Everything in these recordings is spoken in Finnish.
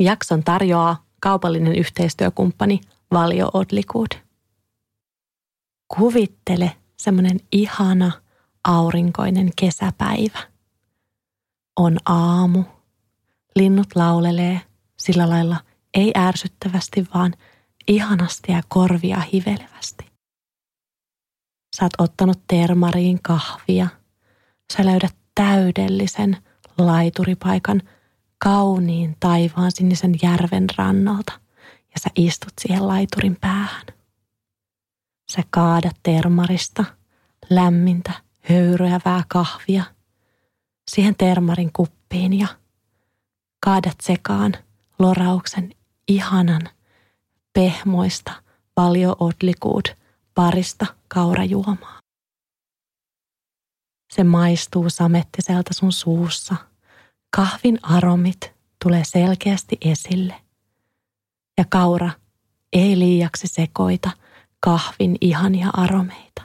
Jakson tarjoaa kaupallinen yhteistyökumppani Valio Odlikud. Kuvittele semmoinen ihana aurinkoinen kesäpäivä. On aamu. Linnut laulelee sillä lailla ei ärsyttävästi, vaan ihanasti ja korvia hivelevästi. Sä oot ottanut termariin kahvia. Sä löydät täydellisen laituripaikan kauniin taivaan sinisen järven rannalta ja sä istut siihen laiturin päähän. Sä kaadat termarista lämmintä, höyryävää kahvia siihen termarin kuppiin ja kaadat sekaan lorauksen ihanan pehmoista valio odlikuud parista kaurajuomaa. Se maistuu samettiselta sun suussa. Kahvin aromit tulee selkeästi esille. Ja kaura ei liiaksi sekoita kahvin ihania aromeita.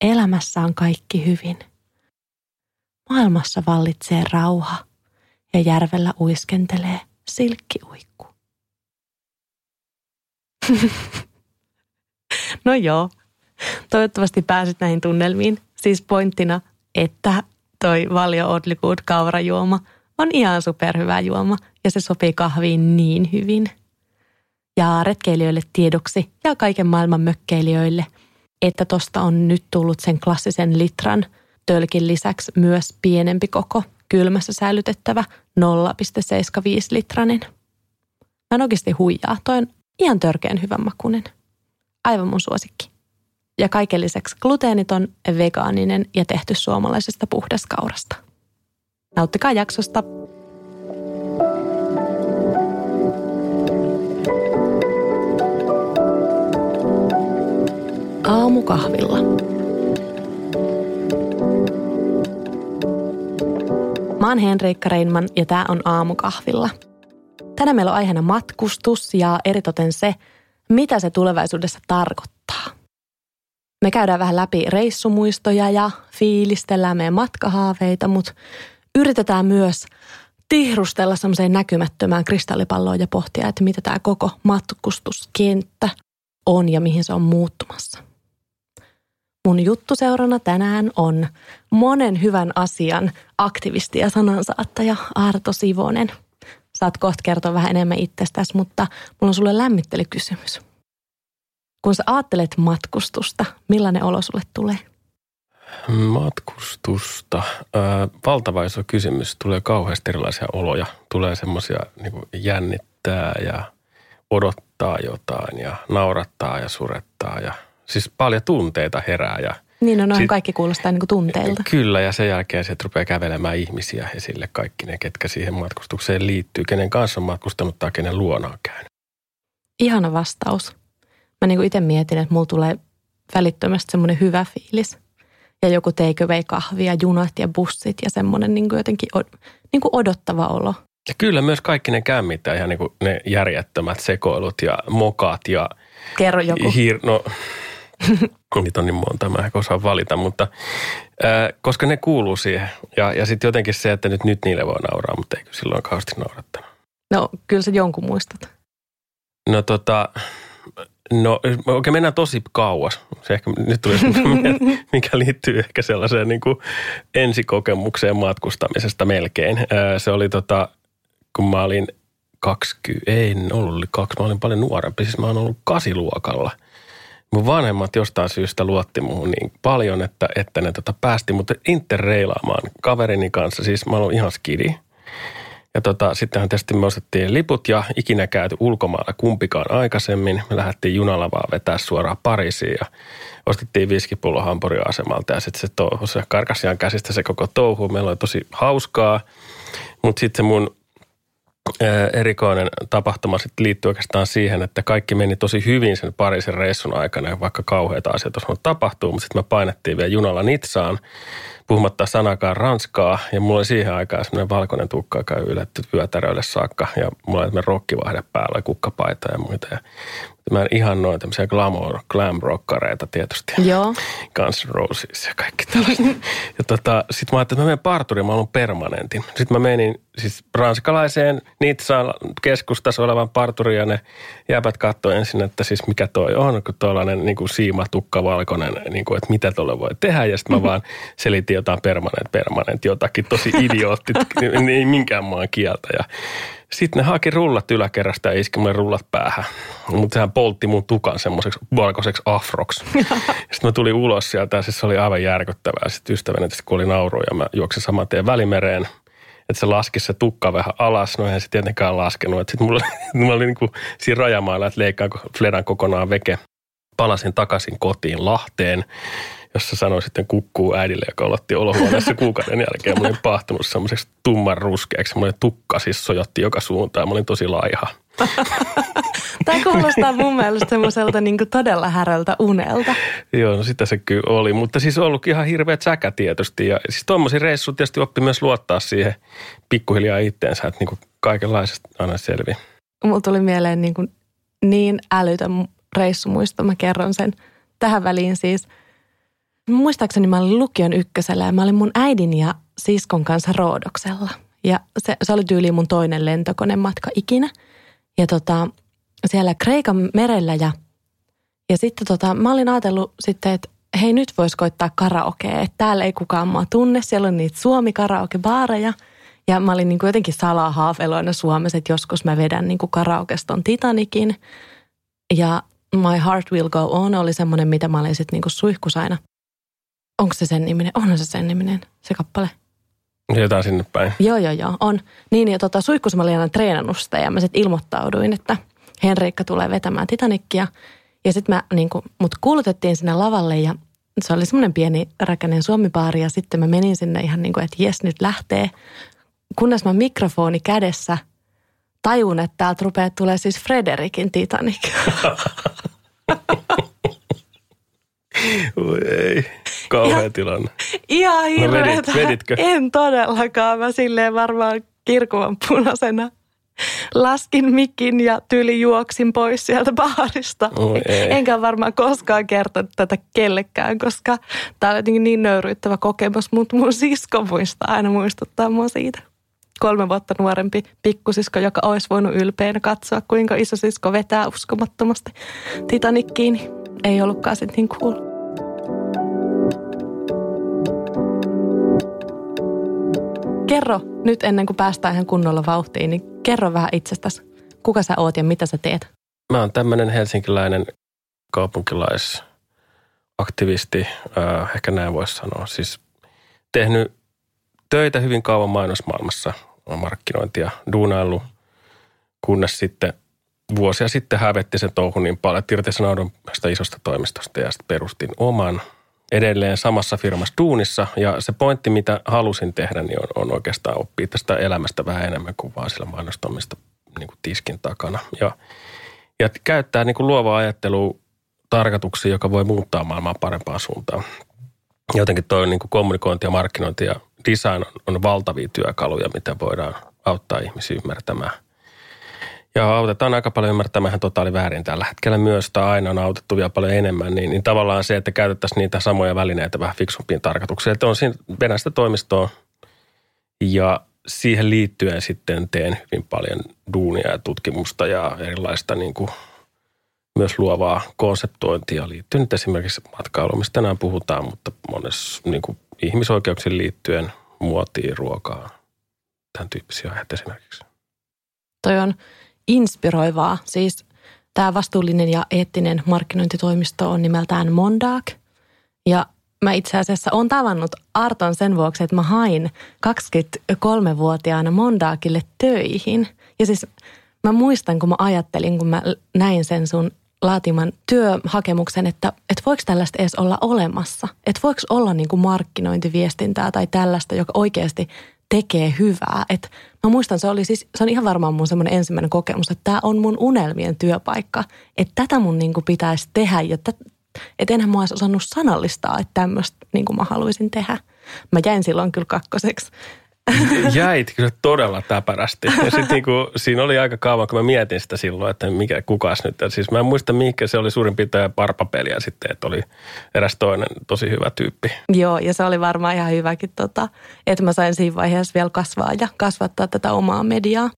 Elämässä on kaikki hyvin. Maailmassa vallitsee rauha ja järvellä uiskentelee silkkiuikku. no joo, toivottavasti pääsit näihin tunnelmiin. Siis pointtina, että toi Valio Odlikud kaurajuoma on ihan superhyvä juoma ja se sopii kahviin niin hyvin. Ja retkeilijöille tiedoksi ja kaiken maailman mökkeilijöille, että tosta on nyt tullut sen klassisen litran tölkin lisäksi myös pienempi koko kylmässä säilytettävä 0,75 litranen. Mä en oikeasti huijaa, toi on ihan törkeän hyvän makuinen. Aivan mun suosikki. Ja kaiken lisäksi gluteeniton, vegaaninen ja tehty suomalaisesta puhdaskaurasta. Nauttikaa jaksosta. Aamukahvilla. Mä oon Henriikka Reinman ja tää on Aamukahvilla – Tänään meillä on aiheena matkustus ja eritoten se, mitä se tulevaisuudessa tarkoittaa. Me käydään vähän läpi reissumuistoja ja fiilistellään meidän matkahaaveita, mutta yritetään myös tihrustella semmoiseen näkymättömään kristallipalloon ja pohtia, että mitä tämä koko matkustuskenttä on ja mihin se on muuttumassa. Mun juttuseurana tänään on monen hyvän asian aktivisti ja sanansaattaja Arto Sivonen – Saat kohta kertoa vähän enemmän itsestäsi, mutta mulla on sulle lämmittelykysymys. Kun sä ajattelet matkustusta, millainen olo sulle tulee? Matkustusta. Ää, valtava iso kysymys. Tulee kauheasti erilaisia oloja. Tulee semmoisia niin jännittää ja odottaa jotain ja naurattaa ja surettaa. Ja, siis paljon tunteita herää ja – niin, no noin Sit, kaikki kuulostaa niin kuin tunteilta. Kyllä, ja sen jälkeen se rupeaa kävelemään ihmisiä esille, kaikki ne, ketkä siihen matkustukseen liittyy, kenen kanssa on matkustanut tai kenen luona on käynyt. Ihana vastaus. Mä niin kuin itse mietin, että mulla tulee välittömästi semmoinen hyvä fiilis. Ja joku takeaway kahvia, junat ja bussit ja semmoinen niin kuin jotenkin niin kuin odottava olo. Ja kyllä myös kaikki ne kämmit ja ihan niin kuin ne järjettömät sekoilut ja mokat ja... Kerro joku. Hir- no, Niitä on niin monta, mä en osaa valita, mutta ää, koska ne kuuluu siihen. Ja, ja sitten jotenkin se, että nyt, nyt niille voi nauraa, mutta eikö silloin kauheasti naurattanut. No kyllä sä jonkun muistat. No tota, no oikein mennään tosi kauas. Se ehkä nyt tulee mikä liittyy ehkä sellaiseen niin kuin ensikokemukseen matkustamisesta melkein. Se oli tota, kun mä olin 20, ei ollut kaksi, mä olin paljon nuorempi. Siis mä oon ollut kasiluokalla – mun vanhemmat jostain syystä luotti muuhun niin paljon, että, että ne tota päästi mut interreilaamaan kaverini kanssa. Siis mä olen ihan skidi. Ja tota, sittenhän tietysti me ostettiin liput ja ikinä käyty ulkomailla kumpikaan aikaisemmin. Me lähdettiin junalla vaan vetää suoraan Pariisiin ja ostettiin viskipullo Hamburg-asemalta ja sitten se, touhu, se karkasiaan käsistä se koko touhu. Meillä oli tosi hauskaa, mutta sitten mun erikoinen tapahtuma sitten liittyy oikeastaan siihen, että kaikki meni tosi hyvin sen Pariisin reissun aikana, vaikka kauheita asioita on tapahtuu, mutta sitten me painettiin vielä junalla Nitsaan puhumatta sanakaan ranskaa. Ja mulla oli siihen aikaan semmoinen valkoinen tukka, joka yletty vyötäröille saakka. Ja mulla oli rokkivahde päällä, kukkapaita ja muita. Ja Mä en ihan noin tämmöisiä glamour, glam rockareita tietysti. Joo. Guns N' Roses ja kaikki tällaiset. ja tota, sit mä ajattelin, että mä menen parturiin, mä haluan permanentin. Sitten mä menin siis ranskalaiseen Nitsaan keskustassa olevan parturiin ja ne jäbät katsoi ensin, että siis mikä toi on, kun tuollainen niin kuin siimatukka valkoinen, niin kuin, että mitä tuolla voi tehdä. Ja sitten mä vaan selitin jotain permanent, permanent, jotakin tosi idiootti, ei minkään maan kieltä. Ja sitten ne haki rullat yläkerrasta ja iski mulle rullat päähän. Mutta sehän poltti mun tukan semmoiseksi valkoiseksi afroksi. sitten mä tulin ulos sieltä ja siis se oli aivan järkyttävää. Sitten ystäväni kun oli nauru ja mä juoksin saman tien välimereen. Että se laski se tukka vähän alas. No eihän se tietenkään laskenut. Sitten mulla, mulla oli niin kuin siinä rajamailla, että leikkaanko Fledan kokonaan veke. Palasin takaisin kotiin Lahteen jossa sanoi sitten kukkuu äidille, joka aloitti olohuoneessa kuukauden jälkeen. Mä olin pahtunut semmoiseksi tumman ruskeaksi. Mä tukka siis sojotti joka suuntaan. Mä olin tosi laiha. Tämä kuulostaa mun mielestä semmoiselta niin todella häröltä unelta. Joo, no sitä se kyllä oli. Mutta siis ollut ihan hirveät säkä tietysti. Ja siis tuommoisia reissuja tietysti oppi myös luottaa siihen pikkuhiljaa itteensä, että niin kaikenlaisesta aina selvi. Mulla tuli mieleen niin, kuin niin älytön reissumuisto. Mä kerron sen tähän väliin siis – Muistaakseni mä olin lukion ykkösellä ja mä olin mun äidin ja siskon kanssa Roodoksella. Ja se, se oli tyyli mun toinen lentokonematka ikinä. Ja tota, siellä Kreikan merellä ja, ja sitten tota, mä olin ajatellut sitten, että hei nyt vois koittaa karaokea, että täällä ei kukaan mua tunne. Siellä on niitä suomi karaoke-baareja. Ja mä olin niin kuin jotenkin salaa haaveloina Suomessa, että joskus mä vedän niin kuin karaokeston Titanikin. Ja My Heart Will Go On oli semmoinen, mitä mä olin sitten niin kuin suihkus aina Onko se sen niminen? Onhan se sen niminen, se kappale. Jotain sinne päin. Joo, joo, joo, on. Niin, ja tota, suihkussa mä olin aina treenannut sitä ja mä sitten ilmoittauduin, että Henriikka tulee vetämään Titanicia. Ja sitten mä, niin kun, mut kuulutettiin sinne lavalle ja se oli semmoinen pieni räkäinen suomipaari ja sitten mä menin sinne ihan niin kuin, että jes nyt lähtee. Kunnes mä mikrofoni kädessä tajun, että täältä rupeaa tulee siis Frederikin Titanic. Ei. Kauhea ja, tilanne. Ihan hirveetä. No vedit? En todellakaan. Mä silleen varmaan kirkuvan punaisena laskin mikin ja tyli juoksin pois sieltä baarista. Oi, ei. Enkä varmaan koskaan kertonut tätä kellekään, koska tämä oli jotenkin niin nöyryyttävä kokemus, mutta mun sisko muistaa aina muistuttaa mua siitä. Kolme vuotta nuorempi pikkusisko, joka olisi voinut ylpeänä katsoa, kuinka iso sisko vetää uskomattomasti Titanikkiin. Ei ollutkaan sitten niin cool. Kerro nyt ennen kuin päästään ihan kunnolla vauhtiin, niin kerro vähän itsestäsi. Kuka sä oot ja mitä sä teet? Mä oon tämmöinen helsinkiläinen kaupunkilaisaktivisti, äh, ehkä näin voisi sanoa. Siis tehnyt töitä hyvin kauan mainosmaailmassa, markkinointia, duunaillut, kunnes sitten vuosia sitten hävetti sen touhun niin paljon, että irtisanoudun isosta toimistosta ja sitten perustin oman – edelleen samassa firmassa duunissa ja se pointti, mitä halusin tehdä, niin on, on oikeastaan oppia tästä elämästä vähän enemmän kuin vaan sillä mainostamista niin kuin tiskin takana. Ja, ja käyttää niin kuin luovaa ajattelua tarkoituksiin, joka voi muuttaa maailmaa parempaan suuntaan. Jotenkin tuo niin kommunikointi ja markkinointi ja design on, on valtavia työkaluja, mitä voidaan auttaa ihmisiä ymmärtämään – ja autetaan aika paljon ymmärtämään totaali väärin tällä hetkellä myös, tai aina on autettu vielä paljon enemmän, niin, niin tavallaan se, että käytettäisiin niitä samoja välineitä vähän fiksumpiin tarkoituksiin. Että on siinä Venäjästä toimistoa ja siihen liittyen sitten teen hyvin paljon duunia ja tutkimusta ja erilaista niin kuin myös luovaa konseptointia liittyen nyt esimerkiksi matkailuun, mistä tänään puhutaan, mutta monessa niin kuin ihmisoikeuksiin liittyen muotiin, ruokaa, tämän tyyppisiä aiheita esimerkiksi. Toi on inspiroivaa. Siis tämä vastuullinen ja eettinen markkinointitoimisto on nimeltään Mondaak. Ja mä itse asiassa olen tavannut Arton sen vuoksi, että mä hain 23-vuotiaana Mondaakille töihin. Ja siis mä muistan, kun mä ajattelin, kun mä näin sen sun laatiman työhakemuksen, että, että voiko tällaista edes olla olemassa? Että voiko olla niin kuin markkinointiviestintää tai tällaista, joka oikeasti tekee hyvää. Et mä muistan, se oli siis, se on ihan varmaan mun semmoinen ensimmäinen kokemus, että tämä on mun unelmien työpaikka. Että tätä mun niinku pitäisi tehdä että et enhän mä olisi osannut sanallistaa, että tämmöistä niinku mä haluaisin tehdä. Mä jäin silloin kyllä kakkoseksi. Jäit kyllä todella täpärästi. Ja sitten niinku, siinä oli aika kauan, kun mä mietin sitä silloin, että mikä, kukas nyt. Siis mä en muista, mikä se oli suurin piirtein parpapeliä sitten, että oli eräs toinen tosi hyvä tyyppi. Joo, ja se oli varmaan ihan hyväkin, tota, että mä sain siinä vaiheessa vielä kasvaa ja kasvattaa tätä omaa mediaa.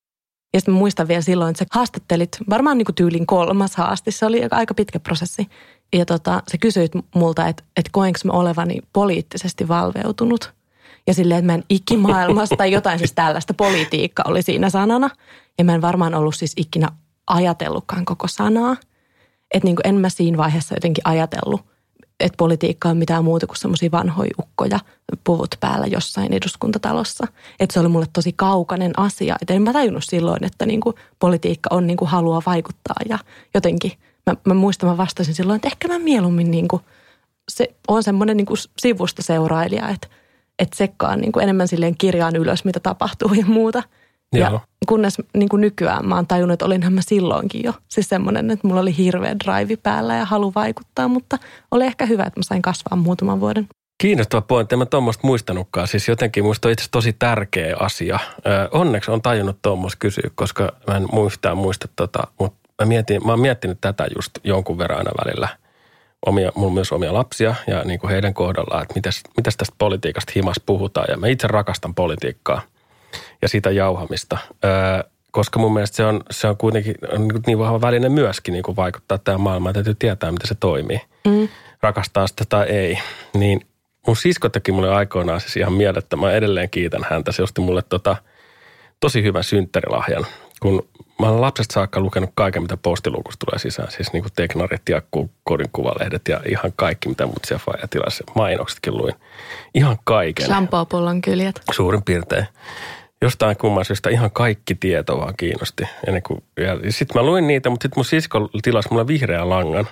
Ja sitten muistan vielä silloin, että sä haastattelit varmaan niin kuin tyylin kolmas haaste. Se oli aika pitkä prosessi. Ja tota, sä kysyit multa, että, että koenko mä olevani poliittisesti valveutunut. Ja silleen, että mä en ikimaailmasta tai jotain siis tällaista politiikka oli siinä sanana. Ja mä en varmaan ollut siis ikinä ajatellutkaan koko sanaa. Että niin en mä siinä vaiheessa jotenkin ajatellut, että politiikka on mitään muuta kuin semmoisia vanhoja ukkoja puvut päällä jossain eduskuntatalossa. Että se oli mulle tosi kaukainen asia. Että en mä tajunnut silloin, että niin kuin politiikka on niin kuin halua vaikuttaa ja jotenkin. Mä, mä muistan, mä vastasin silloin, että ehkä mä mieluummin niin kuin, se on semmoinen niin kuin sivusta seurailija, että, että sekkaan niin kuin enemmän silleen kirjaan ylös, mitä tapahtuu ja muuta – Joo. Ja kunnes niin kuin nykyään mä oon tajunnut, että olinhan mä silloinkin jo. Siis semmoinen, että mulla oli hirveä drive päällä ja halu vaikuttaa, mutta oli ehkä hyvä, että mä sain kasvaa muutaman vuoden. Kiinnostava pointti. En mä tuommoista muistanutkaan. Siis jotenkin musta on itse tosi tärkeä asia. onneksi on tajunnut tuommoista kysyä, koska mä en muistaa muista tota, mutta mä, mietin, mä oon miettinyt tätä just jonkun verran aina välillä. Omia, mulla on myös omia lapsia ja niin kuin heidän kohdallaan, että mitäs, mitäs tästä politiikasta himas puhutaan. Ja mä itse rakastan politiikkaa – ja sitä jauhamista. koska mun mielestä se on, se on kuitenkin niin, niin vahva väline myöskin niin kuin vaikuttaa tähän maailmaan. Täytyy tietää, miten se toimii. Mm. Rakastaa sitä tai ei. Niin mun sisko teki mulle aikoinaan siis ihan mielettä. Mä edelleen kiitän häntä. Se osti mulle tota, tosi hyvän synttärilahjan. Kun mä olen lapsesta saakka lukenut kaiken, mitä postiluukusta tulee sisään. Siis niin kuin teknarit ja kodin kuvalehdet ja ihan kaikki, mitä mut siellä ja tilasi. Mainoksetkin luin. Ihan kaiken. Shampoo-pullon kyljet. Suurin piirtein jostain kumman syystä ihan kaikki tieto vaan kiinnosti. Ja sitten mä luin niitä, mutta sitten mun sisko tilasi mulle vihreän langan.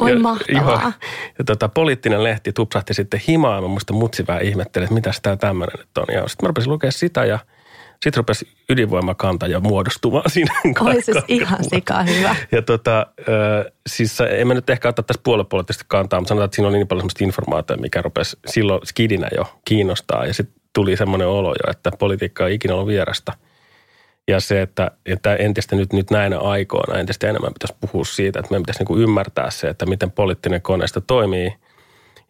Oi ja, mahtavaa. Ja tota, poliittinen lehti tupsahti sitten himaan. Mä muista mutsi vähän ihmettelin, että mitä tämä tämmöinen nyt on. Ja sitten mä rupesin lukea sitä ja sitten rupesi ydinvoimakanta ja muodostumaan siinä. Oi siis ihan sika hyvä. Ja tota, siis en mä nyt ehkä ottaa tässä puolipuolisesti kantaa, mutta sanotaan, että siinä oli niin paljon sellaista informaatiota, mikä rupesi silloin skidinä jo kiinnostaa. Ja sitten tuli semmoinen olo jo, että politiikka on ikinä ollut vierasta. Ja se, että, että entistä nyt, nyt näinä aikoina entistä enemmän pitäisi puhua siitä, että meidän pitäisi niin kuin ymmärtää se, että miten poliittinen koneisto toimii.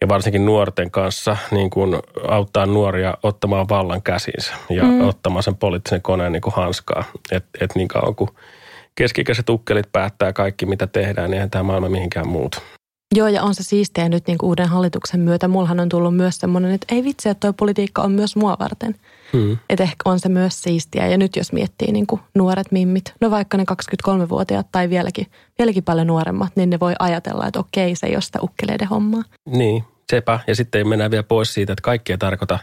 Ja varsinkin nuorten kanssa niin kuin auttaa nuoria ottamaan vallan käsinsä ja mm. ottamaan sen poliittisen koneen niin kuin hanskaa. Että et niin kauan kuin keskikäiset ukkelit päättää kaikki, mitä tehdään, niin eihän tämä maailma mihinkään muutu. Joo, ja on se siistiä nyt niin kuin uuden hallituksen myötä. Mullahan on tullut myös semmoinen, että ei vitsi, että tuo politiikka on myös mua varten. Hmm. Että ehkä on se myös siistiä. Ja nyt jos miettii niin kuin nuoret mimmit, no vaikka ne 23-vuotiaat tai vieläkin, vieläkin paljon nuoremmat, niin ne voi ajatella, että okei, se ei ole sitä ukkeleiden hommaa. Niin, sepä. Ja sitten mennään vielä pois siitä, että kaikki ei tarkoita,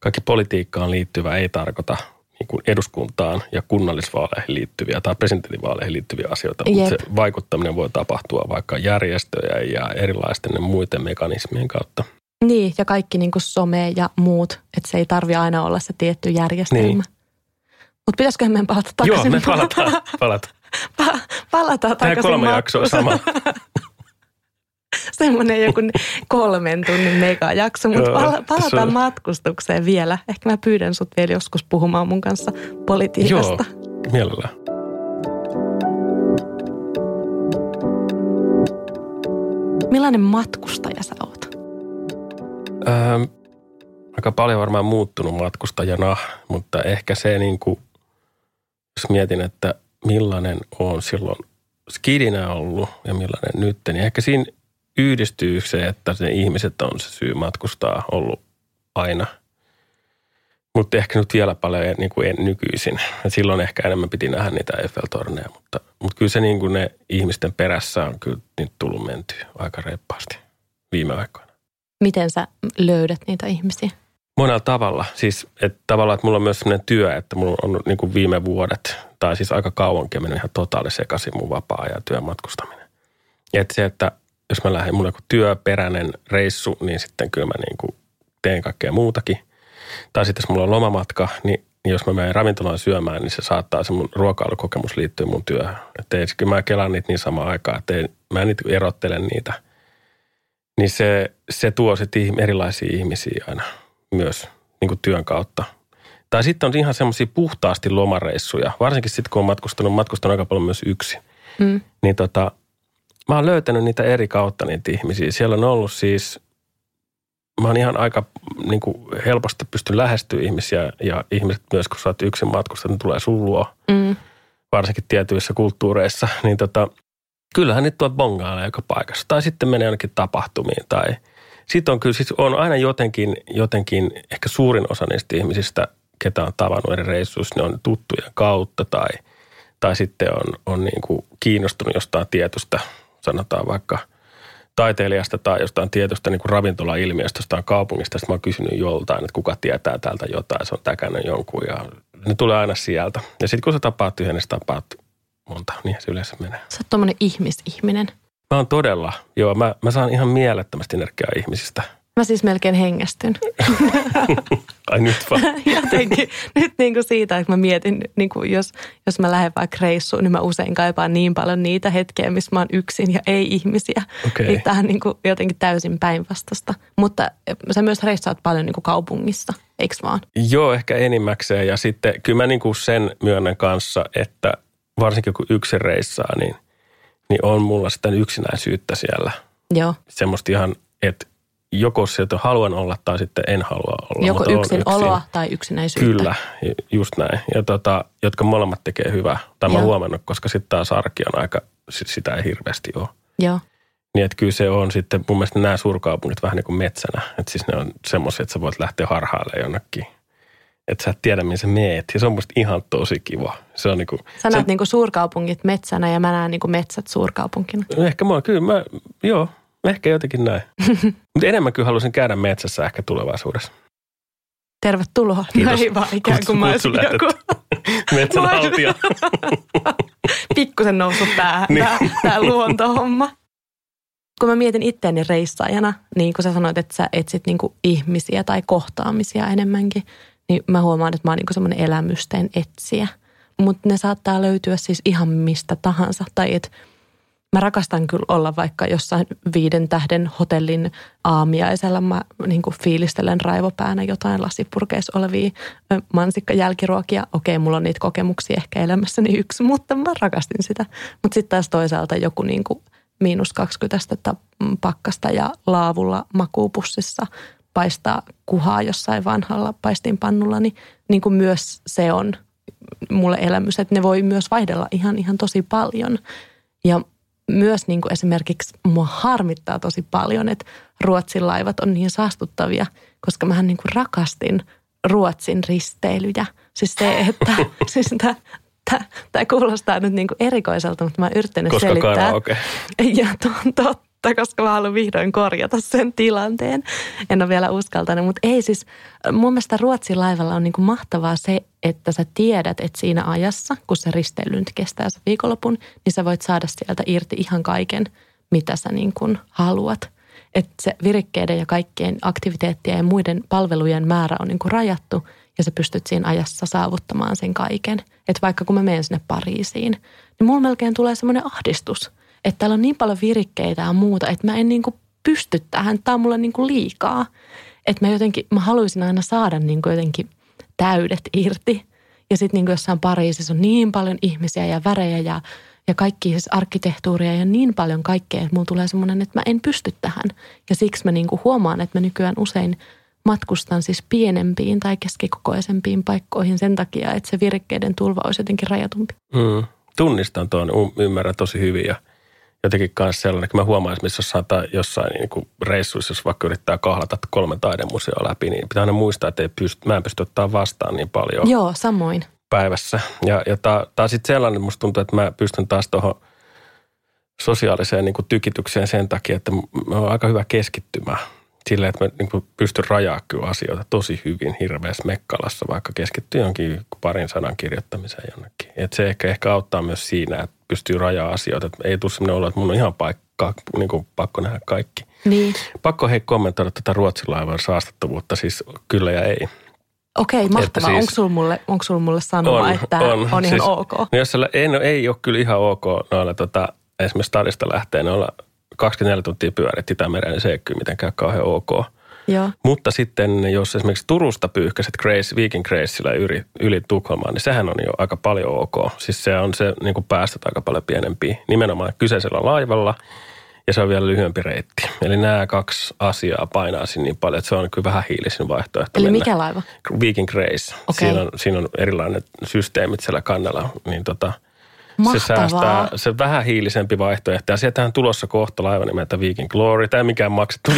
kaikki politiikkaan liittyvä ei tarkoita niin kuin eduskuntaan ja kunnallisvaaleihin liittyviä tai presidentinvaaleihin liittyviä asioita, Jep. mutta se vaikuttaminen voi tapahtua vaikka järjestöjä ja erilaisten muiden mekanismien kautta. Niin, ja kaikki niin kuin some ja muut, että se ei tarvi aina olla se tietty järjestelmä. Niin. Mutta pitäisikö meidän palata takaisin? Joo, me palataan. palataan. Pa- palataan takaisin. Tämä kolme jaksoa sama. semmoinen joku kolmen tunnin megajakso, mutta pala- palataan matkustukseen vielä. Ehkä mä pyydän sut vielä joskus puhumaan mun kanssa politiikasta. Joo, mielellään. Millainen matkustaja sä oot? Öö, aika paljon varmaan muuttunut matkustajana, mutta ehkä se niin kuin, jos mietin, että millainen on silloin skidinä ollut ja millainen nyt, niin ehkä siinä yhdistyy se, että ne ihmiset on se syy matkustaa ollut aina. Mutta ehkä nyt vielä paljon niin kuin en nykyisin. Et silloin ehkä enemmän piti nähdä niitä Eiffel-torneja, mutta, mutta kyllä se niin kuin ne ihmisten perässä on kyllä nyt tullut mentyä aika reippaasti viime aikoina. Miten sä löydät niitä ihmisiä? Monella tavalla. Siis että tavallaan, että mulla on myös sellainen työ, että mulla on niin kuin viime vuodet, tai siis aika kauankin mennyt ihan totaali sekaisin mun vapaa ja työmatkustaminen. Että se, että jos mä lähden, mulla on työperäinen reissu, niin sitten kyllä mä niin kuin teen kaikkea muutakin. Tai sitten jos mulla on lomamatka, niin jos mä menen ravintolaan syömään, niin se saattaa se mun ruokailukokemus liittyä mun työhön. Että ei, kyllä mä kelaan niitä niin samaan aikaan, että ei, mä en niitä erottele niitä. Niin se, se tuo sitten erilaisia ihmisiä aina myös niin kuin työn kautta. Tai sitten on ihan semmoisia puhtaasti lomareissuja, varsinkin sitten kun on matkustanut, matkustanut aika paljon myös yksi. Mm. Niin tota, mä oon löytänyt niitä eri kautta niitä ihmisiä. Siellä on ollut siis, mä oon ihan aika niin kuin helposti pystyn lähestyä ihmisiä ja ihmiset myös, kun sä oot yksin matkustanut, niin tulee sun luo. Mm. Varsinkin tietyissä kulttuureissa, niin tota, kyllähän niitä tuot bongailee joka paikassa. Tai sitten menee jonnekin tapahtumiin tai sitten on kyllä, siis on aina jotenkin, jotenkin, ehkä suurin osa niistä ihmisistä, ketä on tavannut eri reissuissa, ne on tuttujen kautta tai, tai sitten on, on niin kuin kiinnostunut jostain tietystä, sanotaan vaikka taiteilijasta tai jostain tietystä niin kuin ravintolailmiöstä jostain kaupungista. Sitten mä oon kysynyt joltain, että kuka tietää täältä jotain, se on täkäinen jonkun ja ne tulee aina sieltä. Ja sitten kun sä tapaat yhden, niin sä tapaat monta, niin se yleensä menee. Sä oot tommonen ihmisihminen. Mä oon todella, joo, mä, mä saan ihan mielettömästi energiaa ihmisistä. Mä siis melkein hengästyn. Ai nyt vaan. Jotenkin nyt niin kuin siitä, että mä mietin, niin kuin jos, jos mä lähden vaikka reissuun, niin mä usein kaipaan niin paljon niitä hetkiä, missä mä oon yksin ja ei ihmisiä. Okay. Niin tähän niin kuin jotenkin täysin päinvastasta. Mutta sä myös reissaat paljon niin kuin kaupungissa, eikö vaan? Joo, ehkä enimmäkseen. Ja sitten kyllä mä niin kuin sen myönnän kanssa, että varsinkin kun yksin reissaa, niin, niin on mulla sitä yksinäisyyttä siellä. Joo. Semmoista ihan, että joko sieltä haluan olla tai sitten en halua olla. Joko yksin, yksin oloa tai yksinäisyyttä. Kyllä, just näin. Ja tota, jotka molemmat tekee hyvää. Tai mä huomannut, koska sitten taas arki on aika, sitä ei hirveästi ole. Joo. Niin että kyllä se on sitten, mun mielestä nämä suurkaupungit vähän niin kuin metsänä. Että siis ne on semmoisia, että sä voit lähteä harhaille jonnekin. Että sä et tiedä, mihin sä meet. Ja se on musta ihan tosi kiva. Se on niinku, sä näet se, niinku suurkaupungit metsänä ja mä näen niinku metsät suurkaupunkina. Ehkä mä, kyllä mä, joo, Ehkä jotenkin näin. Mutta enemmän kyllä haluaisin käydä metsässä ehkä tulevaisuudessa. Tervetuloa. Kiitos. Näin vaan ikään kuin mä olisin joku. Metsänhaltija. Pikkusen noussut päähän niin. tämä, tämä luontohomma. Kun mä mietin itteeni reissaajana, niin kun sä sanoit, että sä etsit niinku ihmisiä tai kohtaamisia enemmänkin, niin mä huomaan, että mä oon niinku semmoinen elämysten etsiä. Mutta ne saattaa löytyä siis ihan mistä tahansa. Tai että Mä rakastan kyllä olla vaikka jossain viiden tähden hotellin aamiaisella. Mä niin kuin fiilistelen raivopäänä jotain lasipurkeissa olevia mansikkajälkiruokia. Okei, mulla on niitä kokemuksia ehkä elämässäni yksi, mutta mä rakastin sitä. Mutta sitten taas toisaalta joku niin kuin miinus 20 astetta pakkasta ja laavulla makuupussissa paistaa kuhaa jossain vanhalla paistinpannulla, niin, niin kuin myös se on mulle elämys, että ne voi myös vaihdella ihan, ihan tosi paljon. Ja myös niin kuin esimerkiksi mua harmittaa tosi paljon, että Ruotsin laivat on niin saastuttavia, koska mähän niin kuin rakastin Ruotsin risteilyjä. Siis se, että siis tämä kuulostaa nyt niin kuin erikoiselta, mutta mä oon yrittänyt koska selittää. Karaoke. Ja to, totta totta, koska mä haluan vihdoin korjata sen tilanteen. En ole vielä uskaltanut, mutta ei siis, mun mielestä Ruotsin laivalla on niin kuin mahtavaa se, että sä tiedät, että siinä ajassa, kun se risteily nyt kestää se viikonlopun, niin sä voit saada sieltä irti ihan kaiken, mitä sä niin kuin haluat. Että se virikkeiden ja kaikkien aktiviteettien ja muiden palvelujen määrä on niin kuin rajattu ja sä pystyt siinä ajassa saavuttamaan sen kaiken. Että vaikka kun mä menen sinne Pariisiin, niin mulla melkein tulee semmoinen ahdistus – että täällä on niin paljon virikkeitä ja muuta, että mä en niin kuin pysty tähän. Tämä on mulle niin kuin liikaa. Että mä jotenkin, mä haluaisin aina saada niin kuin jotenkin täydet irti. Ja sitten niin kuin jossain Pariisissa on niin paljon ihmisiä ja värejä ja, ja kaikki siis arkkitehtuuria ja niin paljon kaikkea, että mulla tulee semmoinen, että mä en pysty tähän. Ja siksi mä niin kuin huomaan, että mä nykyään usein matkustan siis pienempiin tai keskikokoisempiin paikkoihin sen takia, että se virikkeiden tulva olisi jotenkin rajatumpi. Mm, tunnistan tuon, ymmärrän tosi hyvin ja – jotenkin kanssa sellainen, kun mä huomaan missä jossain, jossain niin kuin reissuissa, jos vaikka yrittää kahlata kolme taidemuseoa läpi, niin pitää aina muistaa, että ei pysty, mä en pysty ottaa vastaan niin paljon. Joo, samoin. Päivässä. Ja, ja tämä on sitten sellainen, musta tuntuu, että mä pystyn taas tuohon sosiaaliseen niin kuin tykitykseen sen takia, että mä oon aika hyvä keskittymään sillä, että mä niin pystyn rajaa kyllä asioita tosi hyvin hirveässä mekkalassa, vaikka keskittyy jonkin parin sanan kirjoittamiseen jonnekin. Et se ehkä, ehkä auttaa myös siinä, että pystyy rajaa asioita. Että ei tule sellainen olo, että mun on ihan paikka, niin kuin pakko nähdä kaikki. Niin. Pakko hei kommentoida tätä Ruotsin laivan saastattavuutta, siis kyllä ja ei. Okei, mahtavaa. Siis, onko sulla mulle, onko sul mulle sanoa, on, että on, on ihan siis, ok? No jos ei, no, ei ole kyllä ihan ok noilla tota, esimerkiksi stadista lähtee noilla 24 tuntia pyörit Itämereen, niin se ei kyllä mitenkään kauhean ok. Joo. Mutta sitten jos esimerkiksi Turusta pyyhkäiset Grace, Viking Graceillä yli, yli Tukholmaan, niin sehän on jo aika paljon ok. Siis se on se niin kuin päästöt aika paljon pienempiä nimenomaan kyseisellä laivalla ja se on vielä lyhyempi reitti. Eli nämä kaksi asiaa painaa siinä niin paljon, että se on kyllä vähän hiilisin vaihtoehto. Eli mennä. mikä laiva? Viking Grace. Okei. Siinä, on, siinä on erilaiset systeemit siellä kannella, niin tota, se Mahtavaa. säästää, se vähän hiilisempi vaihtoehto. Ja sieltähän tulossa kohta laiva nimeltä Viking Glory. Tämä ei mikään maksettu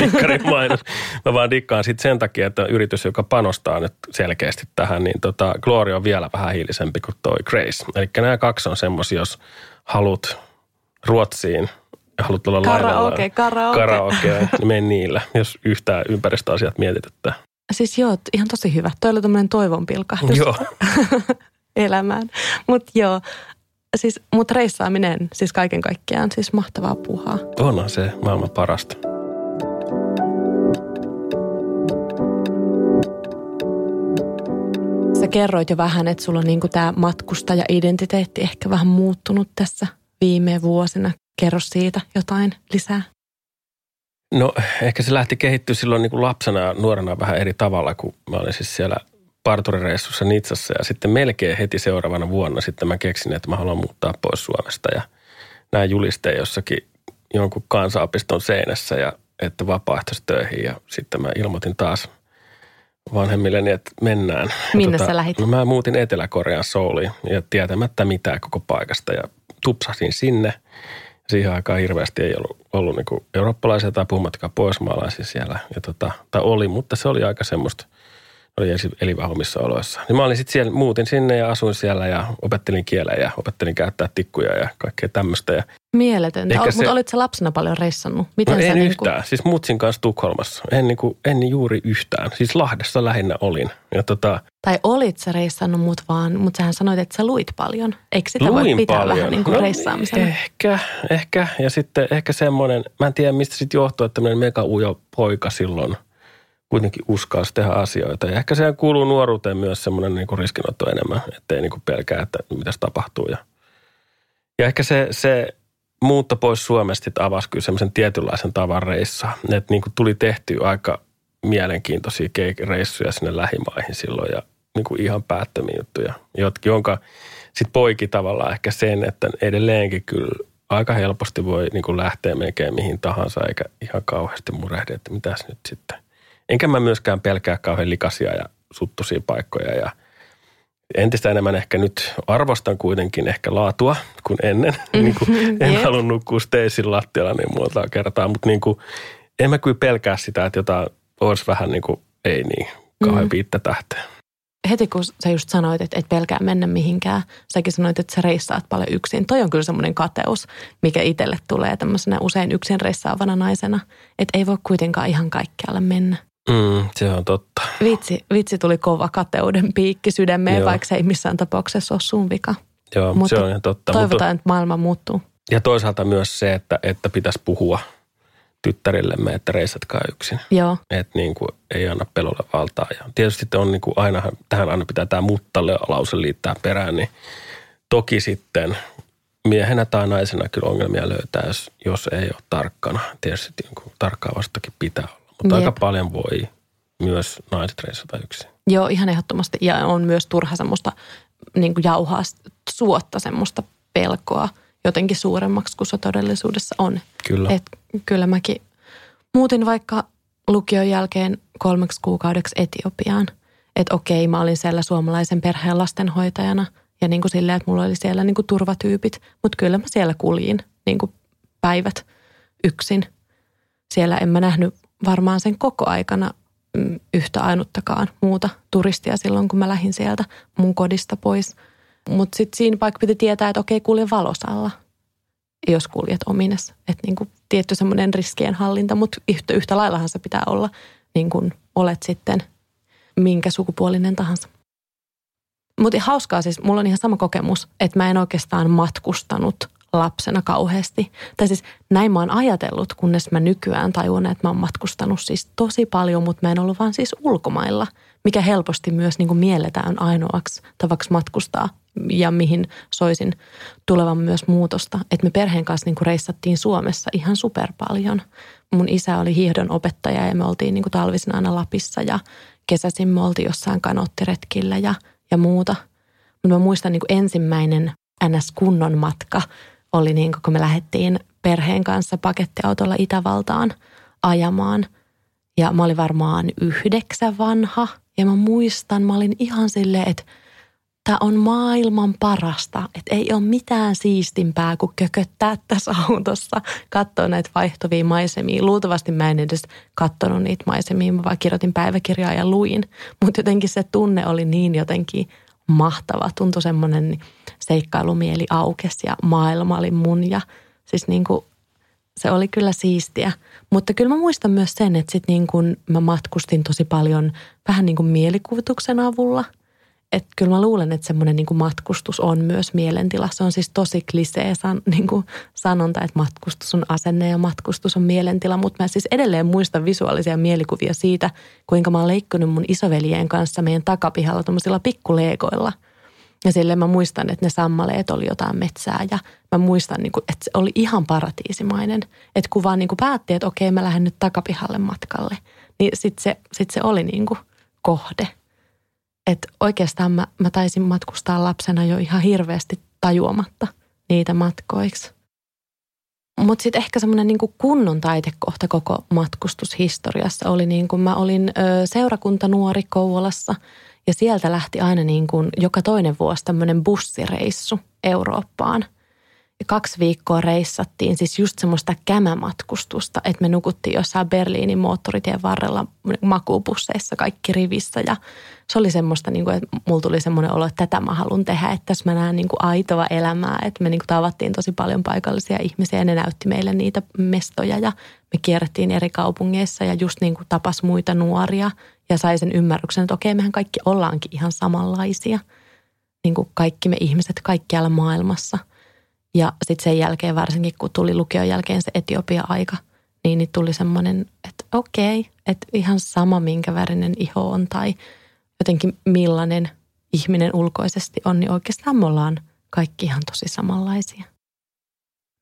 mainos. Mä vaan dikkaan sit sen takia, että yritys, joka panostaa nyt selkeästi tähän, niin tota, Glory on vielä vähän hiilisempi kuin toi Grace. Eli nämä kaksi on semmoisia, jos haluat Ruotsiin ja haluat olla Karaoke, laivalla. karaoke. Karaoke, niin mene niillä, jos yhtään ympäristöasiat mietityttää. Siis joo, ihan tosi hyvä. Toi oli tämmöinen toivon pilkahdus Joo. elämään. Mutta joo, siis, mut reissaaminen, siis kaiken kaikkiaan, siis mahtavaa puhaa. Onhan se maailman parasta. Sä kerroit jo vähän, että sulla on niinku tämä matkustaja-identiteetti ehkä vähän muuttunut tässä viime vuosina. Kerro siitä jotain lisää. No ehkä se lähti kehittyä silloin niin kuin lapsena ja nuorena vähän eri tavalla, kun mä olin siis siellä parturireissussa Nitsassa ja sitten melkein heti seuraavana vuonna sitten mä keksin, että mä haluan muuttaa pois Suomesta ja näin julisteen jossakin jonkun kansanopiston seinässä ja että vapaaehtoistöihin ja sitten mä ilmoitin taas vanhemmilleni, että mennään. Ja Minne sä lähit? No mä muutin Etelä-Korean Souliin ja tietämättä mitään koko paikasta ja tupsasin sinne. Siihen aikaan hirveästi ei ollut, ollut niin eurooppalaisia tai puhumattakaan pohjoismaalaisia siellä. Ja tota, tai oli, mutta se oli aika semmoista, oli ensin elivä omissa oloissa. Niin mä olin sitten siellä, muutin sinne ja asuin siellä ja opettelin kielen ja opettelin käyttää tikkuja ja kaikkea tämmöistä. Ja Mieletöntä. Ol, se- Mutta olit sä lapsena paljon reissannut? Miten no en niinku- yhtään. Siis mutsin kanssa Tukholmassa. En, niinku, en juuri yhtään. Siis Lahdessa lähinnä olin. Ja tota, Tai olit sä reissannut mut vaan, mutta sähän sanoit, että sä luit paljon. Eikö sitä voi luin pitää paljon. vähän niin kuin No, reissaamisena? Ehkä, ehkä. Ja sitten ehkä semmoinen, mä en tiedä mistä sitten johtuu, että tämmöinen mega ujo poika silloin kuitenkin uskalsi tehdä asioita. Ja ehkä siihen kuuluu nuoruuteen myös semmoinen niin riskinotto enemmän, ettei niin kuin pelkää, että mitäs tapahtuu. Ja, ja ehkä se, se muutto pois Suomesta avasi kyllä semmoisen tietynlaisen tavan reissaa. Että niin kuin tuli tehty aika mielenkiintoisia reissuja sinne lähimaihin silloin ja niin kuin ihan päättömiä juttuja, jot- jonka sitten poiki tavallaan ehkä sen, että edelleenkin kyllä aika helposti voi niin kuin lähteä melkein mihin tahansa, eikä ihan kauheasti murehdi, että mitäs nyt sitten. Enkä mä myöskään pelkää kauhean likaisia ja suttuisia paikkoja ja entistä enemmän ehkä nyt arvostan kuitenkin ehkä laatua kuin ennen. niin kuin en Jep. halua nukkua Stacyn lattialla niin muuta kertaa, mutta niin kuin, en mä kyllä pelkää sitä, että jotain olisi vähän niin kuin, ei niin, kauhean Mm. viittä tähteä. Heti kun sä just sanoit, että et pelkää mennä mihinkään, säkin sanoit, että sä reissaat paljon yksin. Toi on kyllä semmoinen kateus, mikä itselle tulee tämmöisenä usein yksin reissaavana naisena. Että ei voi kuitenkaan ihan kaikkialle mennä. Mm, se on totta. Vitsi, vitsi tuli kova kateuden piikki sydämeen, Joo. vaikka se ei missään tapauksessa ole sun vika. Joo, Mutta se on ihan totta. Toivotaan, että maailma muuttuu. ja toisaalta myös se, että, että pitäisi puhua tyttärillemme, että reissatkaa yksin. Joo, Että niin kuin ei anna pelolle valtaa. Ja tietysti on niin kuin ainahan, tähän aina pitää tämä muttalle lause liittää perään, niin toki sitten miehenä tai naisena kyllä ongelmia löytää, jos, jos ei ole tarkkana. Tietysti niin kuin tarkkaavastakin pitää olla, mutta Jep. aika paljon voi myös naiset reissata yksin. joo, ihan ehdottomasti. Ja on myös turha semmoista niin kuin jauhaa suotta semmoista pelkoa jotenkin suuremmaksi kuin se todellisuudessa on. Kyllä. Et kyllä mäkin muutin vaikka lukion jälkeen kolmeksi kuukaudeksi Etiopiaan. Että okei, mä olin siellä suomalaisen perheen lastenhoitajana ja niin kuin silleen, että mulla oli siellä niin kuin turvatyypit. Mutta kyllä mä siellä kuljin niin kuin päivät yksin. Siellä en mä nähnyt varmaan sen koko aikana mm, yhtä ainuttakaan muuta turistia silloin, kun mä lähdin sieltä mun kodista pois. Mutta sitten siinä vaikka piti tietää, että okei, kulje valosalla jos kuljet omines. Että niin kuin tietty semmoinen riskien hallinta, mutta yhtä, yhtä laillahan se pitää olla, niin kuin olet sitten minkä sukupuolinen tahansa. Mutta hauskaa siis, mulla on ihan sama kokemus, että mä en oikeastaan matkustanut lapsena kauheasti. Tai siis näin mä oon ajatellut, kunnes mä nykyään tajuan, että mä oon matkustanut siis tosi paljon, mutta mä en ollut vaan siis ulkomailla, mikä helposti myös niin kuin mielletään ainoaksi tavaksi matkustaa ja mihin soisin tulevan myös muutosta. Että me perheen kanssa niin kuin reissattiin Suomessa ihan super paljon. Mun isä oli hiihdon opettaja ja me oltiin niin kuin talvisena aina Lapissa ja kesäisin me oltiin jossain kanottiretkillä ja, ja muuta. Mutta mä muistan niin kuin ensimmäinen NS-kunnon matka oli niin kun me lähdettiin perheen kanssa pakettiautolla Itävaltaan ajamaan. Ja mä olin varmaan yhdeksän vanha ja mä muistan, mä olin ihan silleen, että – tämä on maailman parasta. Että ei ole mitään siistimpää kuin kököttää tässä autossa, katsoa näitä vaihtuvia maisemia. Luultavasti mä en edes katsonut niitä maisemia, mä vaan kirjoitin päiväkirjaa ja luin. Mutta jotenkin se tunne oli niin jotenkin mahtava. Tuntui semmoinen seikkailumieli aukesi ja maailma oli mun ja siis niin kuin se oli kyllä siistiä. Mutta kyllä mä muistan myös sen, että sit niin kuin mä matkustin tosi paljon vähän niin kuin mielikuvituksen avulla – että kyllä mä luulen, että semmoinen niin matkustus on myös mielentila. Se on siis tosi klisee san, niin kuin sanonta, että matkustus on asenne ja matkustus on mielentila. Mutta mä siis edelleen muistan visuaalisia mielikuvia siitä, kuinka mä oon leikkunut mun isoveljen kanssa meidän takapihalla tuommoisilla pikkuleekoilla. Ja silleen mä muistan, että ne sammaleet oli jotain metsää ja mä muistan, niin kuin, että se oli ihan paratiisimainen. Että kun vaan niin kuin päätti, että okei mä lähden nyt takapihalle matkalle, niin sitten se, sit se oli niin kuin kohde – että oikeastaan mä, mä taisin matkustaa lapsena jo ihan hirveästi tajuamatta niitä matkoiksi. Mutta sitten ehkä semmoinen niinku kunnon taitekohta koko matkustushistoriassa oli niin kuin mä olin ö, seurakuntanuori Kouvolassa ja sieltä lähti aina niin kuin joka toinen vuosi tämmöinen bussireissu Eurooppaan – kaksi viikkoa reissattiin siis just semmoista kämämatkustusta, että me nukuttiin jossain Berliinin moottoritien varrella makuupusseissa kaikki rivissä. Ja se oli semmoista, niin kuin, että mulla tuli semmoinen olo, että tätä mä haluan tehdä, että tässä mä näen niin kuin aitoa elämää. Että me niin kuin tavattiin tosi paljon paikallisia ihmisiä ja ne näytti meille niitä mestoja ja me kierrettiin eri kaupungeissa ja just niin kuin tapas muita nuoria ja sai sen ymmärryksen, että okei, mehän kaikki ollaankin ihan samanlaisia. Niin kuin kaikki me ihmiset kaikkialla maailmassa – ja sitten sen jälkeen varsinkin, kun tuli lukion jälkeen se Etiopia-aika, niin, niin tuli semmoinen, että okei, että ihan sama minkä värinen iho on tai jotenkin millainen ihminen ulkoisesti on, niin oikeastaan me ollaan kaikki ihan tosi samanlaisia.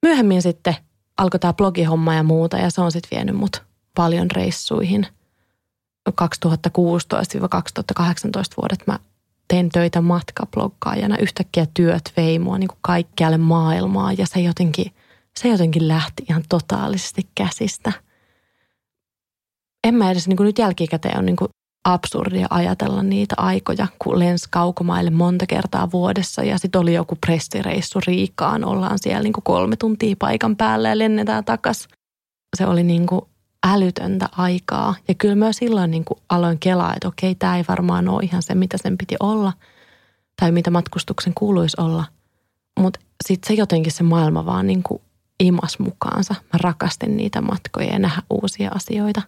Myöhemmin sitten alkoi tämä blogihomma ja muuta ja se on sitten vienyt mut paljon reissuihin. 2016-2018 vuodet mä tein töitä matkabloggaajana. Yhtäkkiä työt vei mua niin kuin kaikkialle maailmaan ja se jotenkin, se jotenkin lähti ihan totaalisesti käsistä. En mä edes niin kuin nyt jälkikäteen on niin kuin absurdia ajatella niitä aikoja, kun lens kaukomaille monta kertaa vuodessa ja sitten oli joku pressireissu Riikaan. Ollaan siellä niin kuin kolme tuntia paikan päällä ja lennetään takas. Se oli niin kuin älytöntä aikaa. Ja kyllä myös silloin niin kuin aloin kelaa, että okei, tämä ei varmaan ole ihan se, mitä sen piti olla tai mitä matkustuksen kuuluisi olla. Mutta sitten se jotenkin se maailma vaan niin kuin imas mukaansa. Mä rakastin niitä matkoja ja nähdä uusia asioita.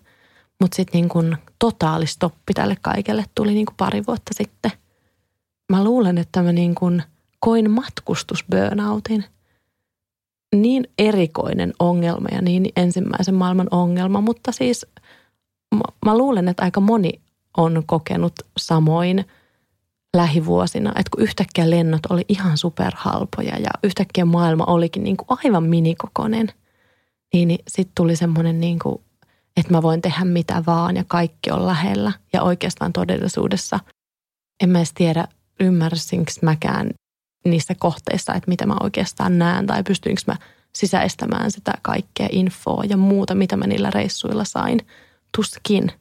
Mutta sitten niin kuin totaalistoppi tälle kaikelle tuli niin kuin pari vuotta sitten. Mä luulen, että mä niin kuin koin matkustusburnoutin – niin erikoinen ongelma ja niin ensimmäisen maailman ongelma, mutta siis mä luulen, että aika moni on kokenut samoin lähivuosina, että kun yhtäkkiä lennot oli ihan superhalpoja ja yhtäkkiä maailma olikin niin kuin aivan minikokonen, niin, niin sitten tuli semmoinen niin kuin, että mä voin tehdä mitä vaan ja kaikki on lähellä. Ja oikeastaan todellisuudessa en mä edes tiedä, ymmärsinkö mäkään niissä kohteissa, että mitä mä oikeastaan näen tai pystyinkö mä sisäistämään sitä kaikkea infoa ja muuta, mitä mä niillä reissuilla sain. Tuskin.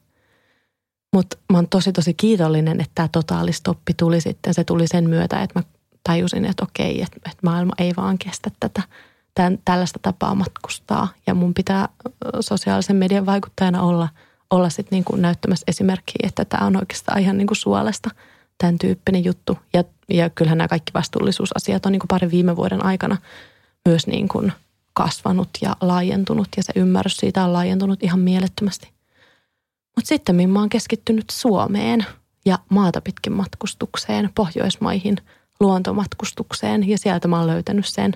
Mutta mä oon tosi tosi kiitollinen, että tämä totaalistoppi tuli sitten. Se tuli sen myötä, että mä tajusin, että okei, että, että maailma ei vaan kestä tätä tämän, tällaista tapaa matkustaa. Ja mun pitää sosiaalisen median vaikuttajana olla, olla sitten niin kuin näyttämässä esimerkkiä, että tämä on oikeastaan ihan niin kuin suolesta – tämän tyyppinen juttu. Ja, ja kyllähän nämä kaikki vastuullisuusasiat on niin kuin parin viime vuoden aikana myös niin kuin kasvanut ja laajentunut ja se ymmärrys siitä on laajentunut ihan mielettömästi. Mutta sitten mä oon keskittynyt Suomeen ja maata pitkin matkustukseen, Pohjoismaihin, luontomatkustukseen ja sieltä mä oon löytänyt sen,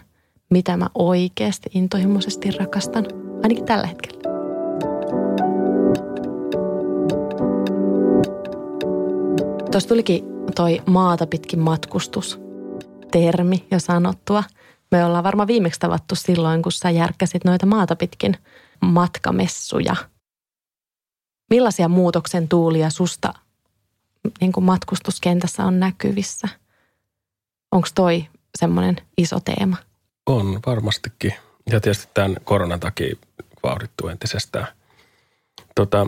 mitä mä oikeasti intohimoisesti rakastan, ainakin tällä hetkellä. Tuossa tulikin toi maata pitkin matkustus. termi jo sanottua. Me ollaan varmaan viimeksi tavattu silloin, kun sä järkkäsit noita maata pitkin matkamessuja. Millaisia muutoksen tuulia susta niin kuin matkustuskentässä on näkyvissä? Onko toi semmoinen iso teema? On varmastikin. Ja tietysti tämän koronan takia vauhdittuu entisestään. Tota,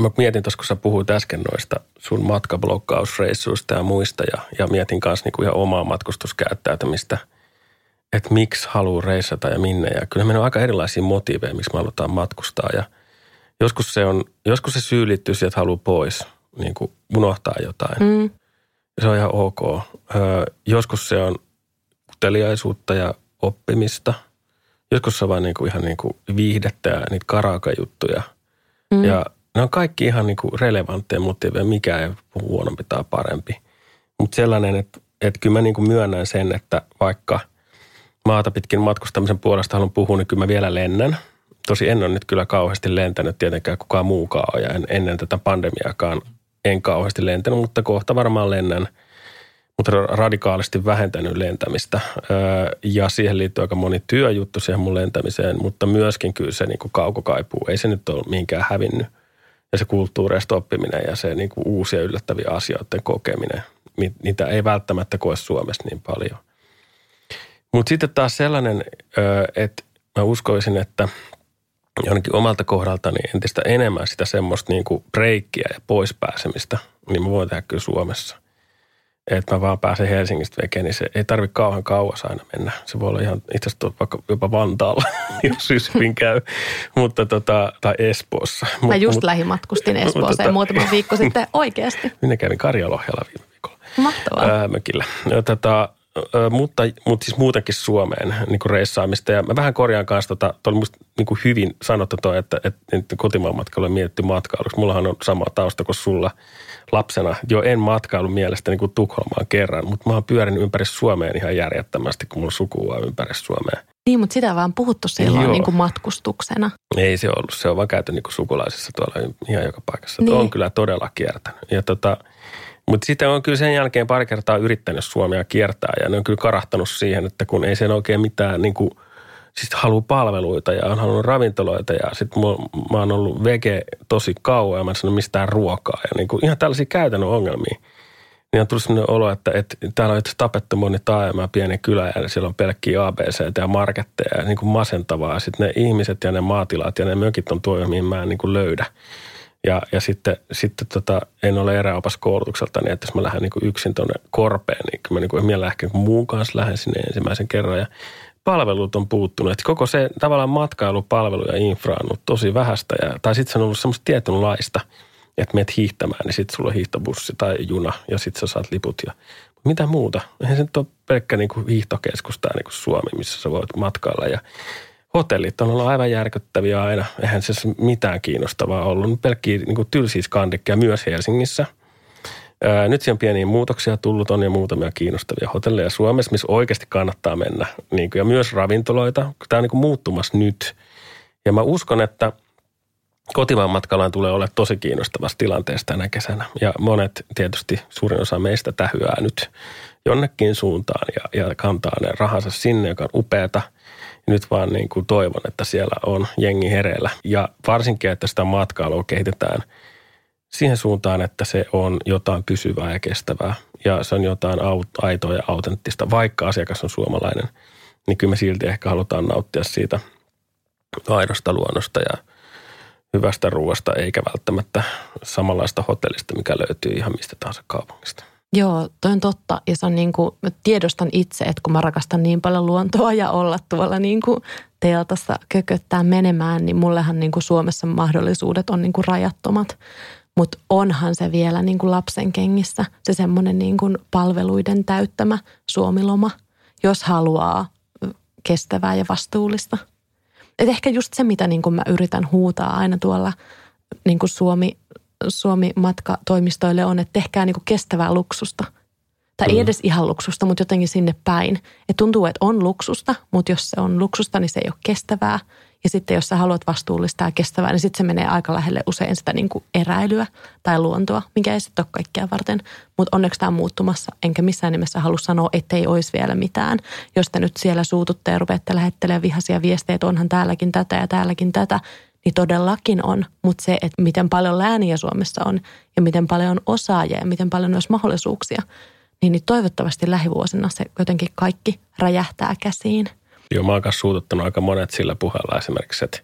mä mietin tuossa, kun sä puhuit äsken noista sun matkablokkausreissuista ja muista ja, ja mietin kanssa niinku ihan omaa matkustuskäyttäytymistä, että miksi haluaa reissata ja minne. Ja kyllä meillä on aika erilaisia motiiveja, miksi me halutaan matkustaa ja joskus se, on, joskus se syy liittyy siihen, että haluaa pois, niin kuin unohtaa jotain. Mm. Se on ihan ok. Öö, joskus se on uteliaisuutta ja oppimista. Joskus se on vain niin kuin ihan niin kuin viihdettä ja niitä karakajuttuja. Mm. Ja ne on kaikki ihan niin kuin relevantteja motiiveja, mikä ei huonompi tai parempi. Mutta sellainen, että, että kyllä mä niin kuin myönnän sen, että vaikka maata pitkin matkustamisen puolesta haluan puhua, niin kyllä mä vielä lennän. Tosi en ole nyt kyllä kauheasti lentänyt tietenkään kukaan muukaan ja en, ennen tätä pandemiaakaan en kauheasti lentänyt, mutta kohta varmaan lennän – mutta radikaalisti vähentänyt lentämistä. Ja siihen liittyy aika moni työjuttu siihen mun lentämiseen, mutta myöskin kyllä se niin kuin kaukokaipuu. Ei se nyt ole mihinkään hävinnyt ja se kulttuureista oppiminen ja se niin kuin uusia yllättäviä asioiden kokeminen, niitä ei välttämättä koe Suomessa niin paljon. Mutta sitten taas sellainen, että mä uskoisin, että jonnekin omalta kohdaltani entistä enemmän sitä semmoista niin kuin breikkiä ja poispääsemistä, niin mä voin tehdä kyllä Suomessa – että mä vaan pääsen Helsingistä vekeen, niin se ei tarvitse kauan kauas aina mennä. Se voi olla ihan itse asiassa vaikka jopa Vantaalla, jos hyvin käy, mutta tota, tai Espoossa. Mä just mut, lähimatkustin Espooseen tota, muutama viikko sitten oikeasti. Minä kävin Karjalohjalla viime viikolla. Mahtavaa. Ää, mökillä. Mutta, mutta siis muutenkin Suomeen niin kuin reissaamista. Ja mä vähän korjaan kanssa, tota, oli musta niin kuin hyvin sanottu toi, että, että, että kotimaan matkalla on mietitty matkailuksi. Mullahan on sama tausta kuin sulla lapsena. Jo en matkailu mielestäni kuin Tukholmaan kerran, mutta mä oon pyörinyt ympäri Suomeen ihan järjettömästi, kun mulla sukua ympäri Suomeen. Niin, mutta sitä vaan puhuttu silloin niin kuin matkustuksena. Ei se ollut. Se on vaan käyty niin kuin sukulaisissa tuolla ihan joka paikassa. Niin. On kyllä todella kiertänyt. Ja tota, mutta sitten on kyllä sen jälkeen pari kertaa yrittänyt Suomea kiertää ja ne on kyllä karahtanut siihen, että kun ei sen oikein mitään niin kuin, siis halua palveluita ja on halunnut ravintoloita ja sitten mä oon ollut vege tosi kauan ja mä en mistään ruokaa ja niin kuin ihan tällaisia käytännön ongelmia. Niin on tullut sellainen olo, että, että täällä on tapettu moni taajama pieni kylä ja siellä on pelkkiä ABC ja marketteja ja niin kuin masentavaa. Sitten ne ihmiset ja ne maatilat ja ne mökit on tuo, mihin mä en niin kuin löydä. Ja, ja sitten, sitten tota, en ole eräopas koulutukselta, niin että jos mä lähden niin yksin tuonne korpeen, niin mä niin kuin ehkä muun kanssa lähden sinne ensimmäisen kerran. Ja palvelut on puuttunut. Että koko se tavallaan matkailupalvelu ja infra on ollut tosi vähäistä. Ja, tai sitten se on ollut semmoista tietynlaista, että meet hiihtämään, niin sitten sulla on hiihtobussi tai juna ja sitten sä saat liput. Ja, mitä muuta? Eihän se nyt ole pelkkä niin kuin hiihtokeskus tai niin kuin Suomi, missä sä voit matkailla. Ja hotellit on ollut aivan järkyttäviä aina. Eihän se mitään kiinnostavaa ollut. Pelkkiä niin tylsiä skandikkeja myös Helsingissä. Ää, nyt siellä on pieniä muutoksia tullut. On jo muutamia kiinnostavia hotelleja Suomessa, missä oikeasti kannattaa mennä. Niin kuin, ja myös ravintoloita. Tämä on niin kuin muuttumassa nyt. Ja mä uskon, että kotimaan matkallaan tulee olla tosi kiinnostavassa tilanteessa tänä kesänä. Ja monet, tietysti suurin osa meistä tähyää nyt jonnekin suuntaan ja, ja kantaa ne rahansa sinne, joka on upeata – nyt vaan niin kuin toivon, että siellä on jengi hereillä. Ja varsinkin, että sitä matkailua kehitetään siihen suuntaan, että se on jotain pysyvää ja kestävää. Ja se on jotain aitoa ja autenttista. Vaikka asiakas on suomalainen, niin kyllä me silti ehkä halutaan nauttia siitä aidosta luonnosta ja hyvästä ruoasta, eikä välttämättä samanlaista hotellista, mikä löytyy ihan mistä tahansa kaupungista. Joo, toi on totta. Ja se on niin kuin, mä tiedostan itse, että kun mä rakastan niin paljon luontoa ja olla tuolla niin kuin teltassa kököttää menemään, niin mullehan niin kuin Suomessa mahdollisuudet on niin kuin rajattomat. Mutta onhan se vielä niin kuin lapsen kengissä se semmoinen niin kuin palveluiden täyttämä suomiloma, jos haluaa kestävää ja vastuullista. Et ehkä just se, mitä niin kuin mä yritän huutaa aina tuolla niin kuin Suomi Suomi-matkatoimistoille on, että tehkää niin kestävää luksusta. Tai mm. ei edes ihan luksusta, mutta jotenkin sinne päin. Et tuntuu, että on luksusta, mutta jos se on luksusta, niin se ei ole kestävää. Ja sitten jos sä haluat vastuullista ja kestävää, niin sitten se menee aika lähelle usein sitä niin kuin eräilyä tai luontoa, mikä ei sitten ole kaikkea varten. Mutta onneksi tämä on muuttumassa, enkä missään nimessä halua sanoa, ettei olisi vielä mitään. Jos te nyt siellä suututte ja rupeatte lähettelemään vihaisia viestejä, että onhan täälläkin tätä ja täälläkin tätä, niin todellakin on. Mutta se, että miten paljon lääniä Suomessa on ja miten paljon on osaajia ja miten paljon myös mahdollisuuksia, niin, niin toivottavasti lähivuosina se jotenkin kaikki räjähtää käsiin. Joo, mä oon kanssa suututtanut aika monet sillä puheella esimerkiksi, että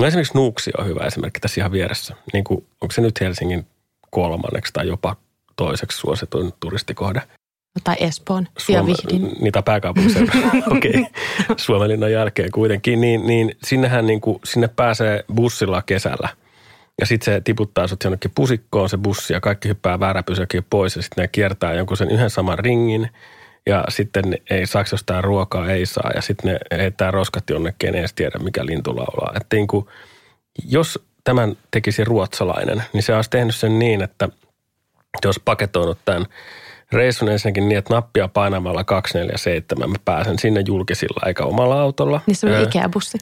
no esimerkiksi Nuuksi on hyvä esimerkki tässä ihan vieressä. Niin kuin, onko se nyt Helsingin kolmanneksi tai jopa toiseksi suosituin turistikohde? Tai Espoon ja Vihdin. Niitä pääkaupunkiseudun, okei, okay. Suomenlinnan jälkeen kuitenkin. Niin, niin sinnehän niin kuin, sinne pääsee bussilla kesällä. Ja sitten se tiputtaa sut jonnekin pusikkoon se bussi ja kaikki hyppää vääräpysäkin pois ja sitten ne kiertää jonkun sen yhden saman ringin. Ja sitten ei saako jostain ruokaa, ei saa. Ja sitten ne heittää roskat jonnekin, en edes tiedä mikä lintu laulaa. Että niin kuin, jos tämän tekisi ruotsalainen, niin se olisi tehnyt sen niin, että jos paketoinut tämän reissun ensinnäkin niin, että nappia painamalla 247 mä pääsen sinne julkisilla eikä omalla autolla. Niin se on Ikea-bussi.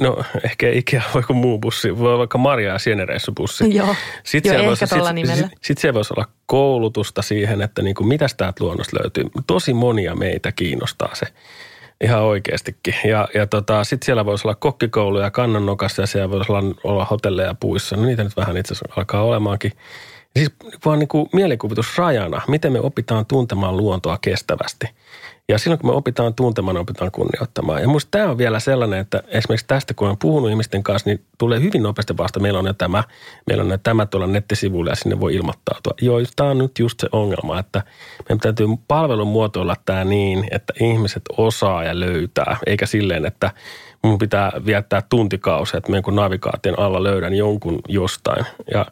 No ehkä Ikea voi kuin muu bussi, voi vaikka Maria ja Sienereissubussi. Joo, sitten Joo ehkä tuolla nimellä. Sitten sit siellä voisi olla koulutusta siihen, että niin kuin mitäs täältä luonnosta löytyy. Tosi monia meitä kiinnostaa se. Ihan oikeastikin. Ja, ja tota, sitten siellä voisi olla kokkikouluja kannannokassa ja siellä voisi olla, olla hotelleja puissa. No niitä nyt vähän itse asiassa alkaa olemaankin. Siis vaan niin kuin mielikuvitus rajana, miten me opitaan tuntemaan luontoa kestävästi. Ja silloin kun me opitaan tuntemaan, opitaan kunnioittamaan. Ja minusta tämä on vielä sellainen, että esimerkiksi tästä kun olen puhunut ihmisten kanssa, niin tulee hyvin nopeasti vasta, meillä on jo tämä, meillä on jo tämä tuolla nettisivuilla ja sinne voi ilmoittautua. Joo, tämä on nyt just se ongelma, että meidän täytyy palvelun muotoilla tämä niin, että ihmiset osaa ja löytää, eikä silleen, että mun pitää viettää tuntikausia, että meidän kun navigaation alla löydän jonkun jostain. Ja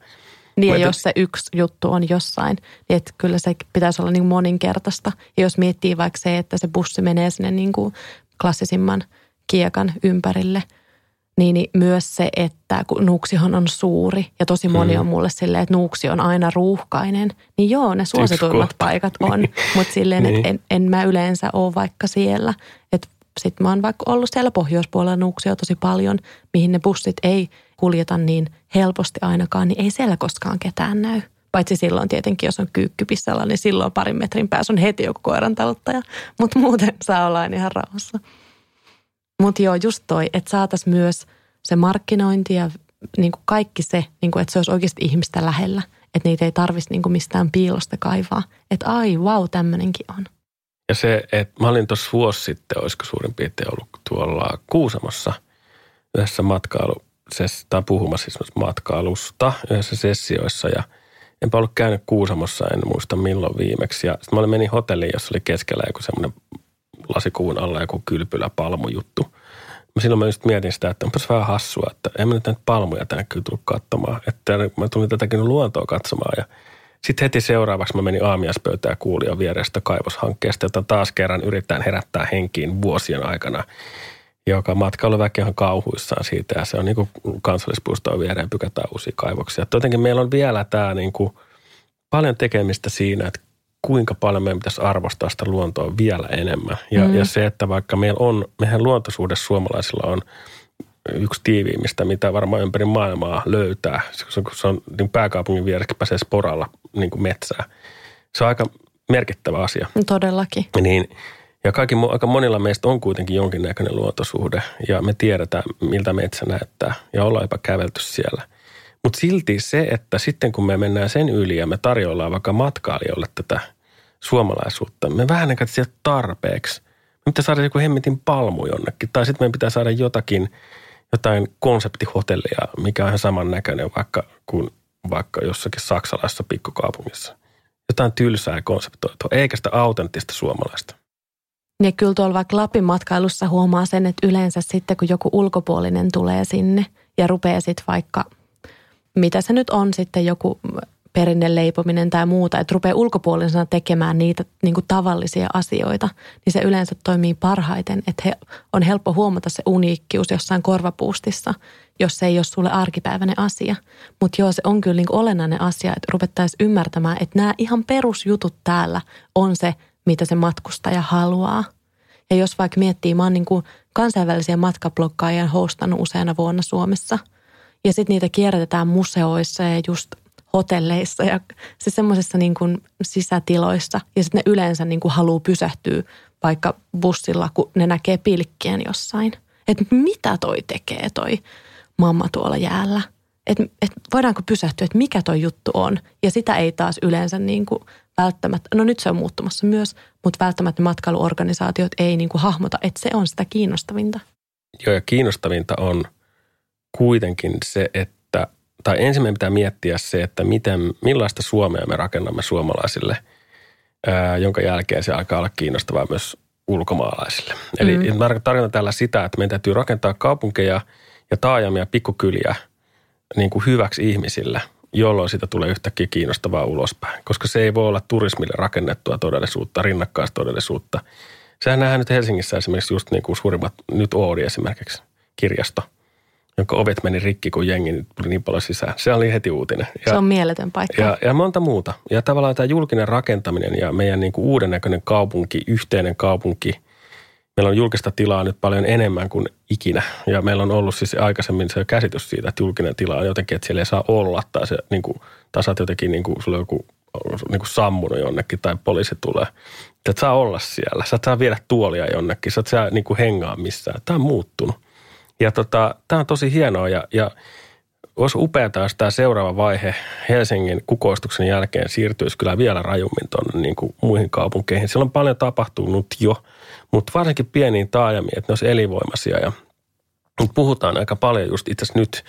niin ja jos se yksi juttu on jossain, niin että kyllä se pitäisi olla niin moninkertaista. Ja jos miettii vaikka se, että se bussi menee sinne niin kuin klassisimman kiekan ympärille, niin, niin myös se, että kun Nuuksihan on suuri ja tosi moni hmm. on mulle silleen, että Nuuksi on aina ruuhkainen, niin joo, ne suosituimmat paikat on, mutta silleen, niin. että en, en mä yleensä ole vaikka siellä. Että sit mä oon vaikka ollut siellä pohjoispuolella Nuuksia tosi paljon, mihin ne bussit ei – kuljeta niin helposti ainakaan, niin ei siellä koskaan ketään näy. Paitsi silloin tietenkin, jos on kyykkypissalla, niin silloin parin metrin päässä on heti joku koiran taluttaja. Mutta muuten saa olla ihan rauhassa. Mutta joo, just toi, että saataisiin myös se markkinointi ja niin kuin kaikki se, niin kuin, että se olisi oikeasti ihmistä lähellä. Että niitä ei tarvitsisi niin mistään piilosta kaivaa. Että ai, vau, wow, tämmöinenkin on. Ja se, että mä olin tuossa vuosi sitten, olisiko suurin piirtein ollut tuolla Kuusamossa yhdessä matkailu tai puhumassa siis matkailusta yhdessä sessioissa ja enpä ollut käynyt Kuusamossa, en muista milloin viimeksi. Ja sitten mä menin hotelliin, jossa oli keskellä joku semmoinen lasikuvun alla joku kylpylä palmujuttu. Mä silloin mä just mietin sitä, että onpas vähän hassua, että en mä nyt näitä palmuja tänne kyllä tullut katsomaan. Että mä tulin tätäkin luontoa katsomaan ja sitten heti seuraavaksi mä menin aamiaspöytään kuulijan vierestä kaivoshankkeesta, jota taas kerran yritetään herättää henkiin vuosien aikana joka matkailuväki on kauhuissaan siitä ja se on niin kuin kansallispuistoa viereen pykätään uusia kaivoksia. Jotenkin meillä on vielä tämä niin kuin paljon tekemistä siinä, että kuinka paljon meidän pitäisi arvostaa sitä luontoa vielä enemmän. Ja, mm. ja se, että vaikka meillä on, meidän luontosuhde suomalaisilla on yksi tiiviimmistä, mitä varmaan ympäri maailmaa löytää. Se on, kun se on niin pääkaupungin vieressä pääsee sporalla niin kuin metsää. Se on aika merkittävä asia. Todellakin. Niin ja kaikki, aika monilla meistä on kuitenkin jonkinnäköinen luontosuhde ja me tiedetään, miltä metsä näyttää ja ollaan jopa kävelty siellä. Mutta silti se, että sitten kun me mennään sen yli ja me tarjoillaan vaikka matkailijoille tätä suomalaisuutta, me vähän aikaa sieltä tarpeeksi. Me pitää saada joku hemmetin palmu jonnekin tai sitten meidän pitää saada jotakin, jotain konseptihotellia, mikä on ihan samannäköinen vaikka kuin vaikka jossakin saksalaisessa pikkukaupungissa. Jotain tylsää konseptoitua, eikä sitä autenttista suomalaista. Ja kyllä tuolla vaikka Lapin matkailussa huomaa sen, että yleensä sitten kun joku ulkopuolinen tulee sinne ja rupeaa sitten vaikka, mitä se nyt on sitten joku perinneleipominen tai muuta, että rupeaa ulkopuolisena tekemään niitä niin kuin tavallisia asioita, niin se yleensä toimii parhaiten, että he, on helppo huomata se uniikkius jossain korvapuustissa, jos se ei ole sulle arkipäiväinen asia. Mutta joo, se on kyllä niin olennainen asia, että ruvettaisiin ymmärtämään, että nämä ihan perusjutut täällä on se, mitä se matkustaja haluaa. Ja jos vaikka miettii, mä oon niin kuin kansainvälisiä matkablokkaajia hostannut useana vuonna Suomessa. Ja sitten niitä kierrätetään museoissa ja just – hotelleissa ja se semmoisessa niin kuin sisätiloissa. Ja sitten ne yleensä niin kuin haluaa pysähtyä vaikka bussilla, kun ne näkee pilkkien jossain. Että mitä toi tekee toi mamma tuolla jäällä. Että et voidaanko pysähtyä, että mikä toi juttu on. Ja sitä ei taas yleensä niin kuin välttämättä, no nyt se on muuttumassa myös, mutta välttämättä matkailuorganisaatiot ei niin kuin hahmota, että se on sitä kiinnostavinta. Joo ja kiinnostavinta on kuitenkin se, että tai ensimmäinen pitää miettiä se, että miten, millaista Suomea me rakennamme suomalaisille, ää, jonka jälkeen se alkaa olla kiinnostavaa myös ulkomaalaisille. Eli mm. tarkoitan tällä sitä, että meidän täytyy rakentaa kaupunkeja ja taajamia, pikkukyliä niin kuin hyväksi ihmisille, jolloin sitä tulee yhtäkkiä kiinnostavaa ulospäin. Koska se ei voi olla turismille rakennettua todellisuutta, rinnakkaistodellisuutta. Sehän nähdään nyt Helsingissä esimerkiksi just niin kuin suurimmat, nyt Oodi esimerkiksi, kirjasto – jonka ovet meni rikki, kun jengi tuli niin paljon sisään. Se oli heti uutinen. Ja, se on mieletön paikka. Ja, ja monta muuta. Ja tavallaan tämä julkinen rakentaminen ja meidän niin kuin uuden näköinen kaupunki, yhteinen kaupunki. Meillä on julkista tilaa nyt paljon enemmän kuin ikinä. Ja meillä on ollut siis aikaisemmin se käsitys siitä, että julkinen tila on jotenkin, että siellä ei saa olla. Tai se niin kuin, tasat jotenkin, niin kuin, sulla on joku niin kuin sammunut jonnekin tai poliisi tulee. Että saa olla siellä. Sä et saa viedä tuolia jonnekin. Sä et saa niin kuin hengaa missään. Tämä on muuttunut. Ja tota, tämä on tosi hienoa ja, ja olisi upeaa, jos tämä seuraava vaihe Helsingin kukoistuksen jälkeen siirtyisi kyllä vielä rajummin tuonne niin muihin kaupunkeihin. Siellä on paljon tapahtunut jo, mutta varsinkin pieniin taajamiin, että ne olisi elinvoimaisia. Ja nyt puhutaan aika paljon just itse nyt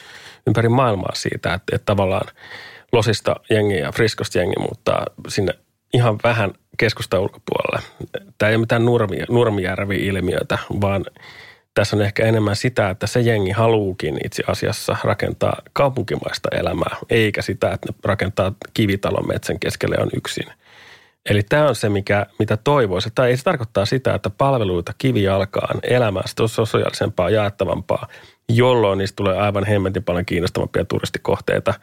ympäri maailmaa siitä, että, että tavallaan Losista jengi ja Friskosta jengi muuttaa sinne ihan vähän keskusta ulkopuolelle. Tämä ei ole mitään nurmi, nurmijärvi-ilmiötä, vaan – tässä on ehkä enemmän sitä, että se jengi haluukin itse asiassa rakentaa kaupunkimaista elämää, eikä sitä, että ne rakentaa kivitalon metsän keskelle on yksin. Eli tämä on se, mikä, mitä toivoisi. Tai ei se tarkoittaa sitä, että palveluita kivijalkaan elämästä on sosiaalisempaa, jaettavampaa, jolloin niistä tulee aivan hemmetin paljon kiinnostavampia turistikohteita.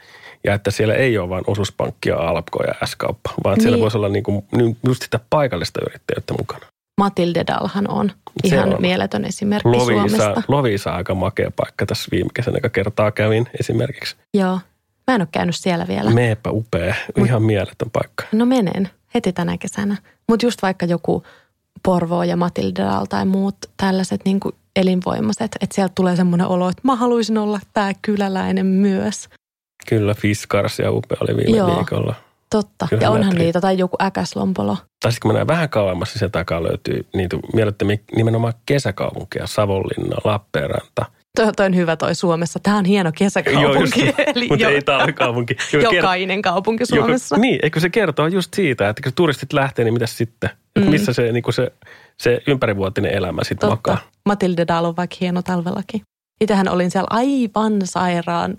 Ja että siellä ei ole vain osuuspankkia, alpkoja ja S-kauppa, vaan niin. siellä voisi olla niin kuin, just sitä paikallista yrittäjyyttä mukana. Matilde Dalhan on ihan on. mieletön esimerkki Lovisa, Suomesta. Lovisa aika makea paikka tässä viime kesänä, joka kertaa kävin esimerkiksi. Joo, mä en ole käynyt siellä vielä. Meepä upea, Mut, ihan mieletön paikka. No menen heti tänä kesänä. Mutta just vaikka joku Porvo ja Matildal tai muut tällaiset niin kuin elinvoimaiset, että sieltä tulee semmoinen olo, että mä haluaisin olla tämä kyläläinen myös. Kyllä, Fiskars ja upea oli viime Joo. viikolla. Totta, Kyllä ja onhan metri. niitä, tai joku äkäslompolo. Tai sitten kun mennään vähän kauemmas, niin se takaa löytyy niitä mielettömiä nimenomaan kesäkaupunkeja, Savonlinna, Lappeenranta. Toi, toi on hyvä toi Suomessa. Tämä on hieno kesäkaupunki. Joo, Eli mutta jo, ei kaupunki. Jokainen kaupunki Suomessa. Joka, niin, eikö se kertoo just siitä, että kun turistit lähtee, niin mitä sitten? Mm. Missä se, niin se, se ympärivuotinen elämä sitten makaa? Matilde Dahl on vaikka hieno talvellakin. Itsehän olin siellä aivan sairaan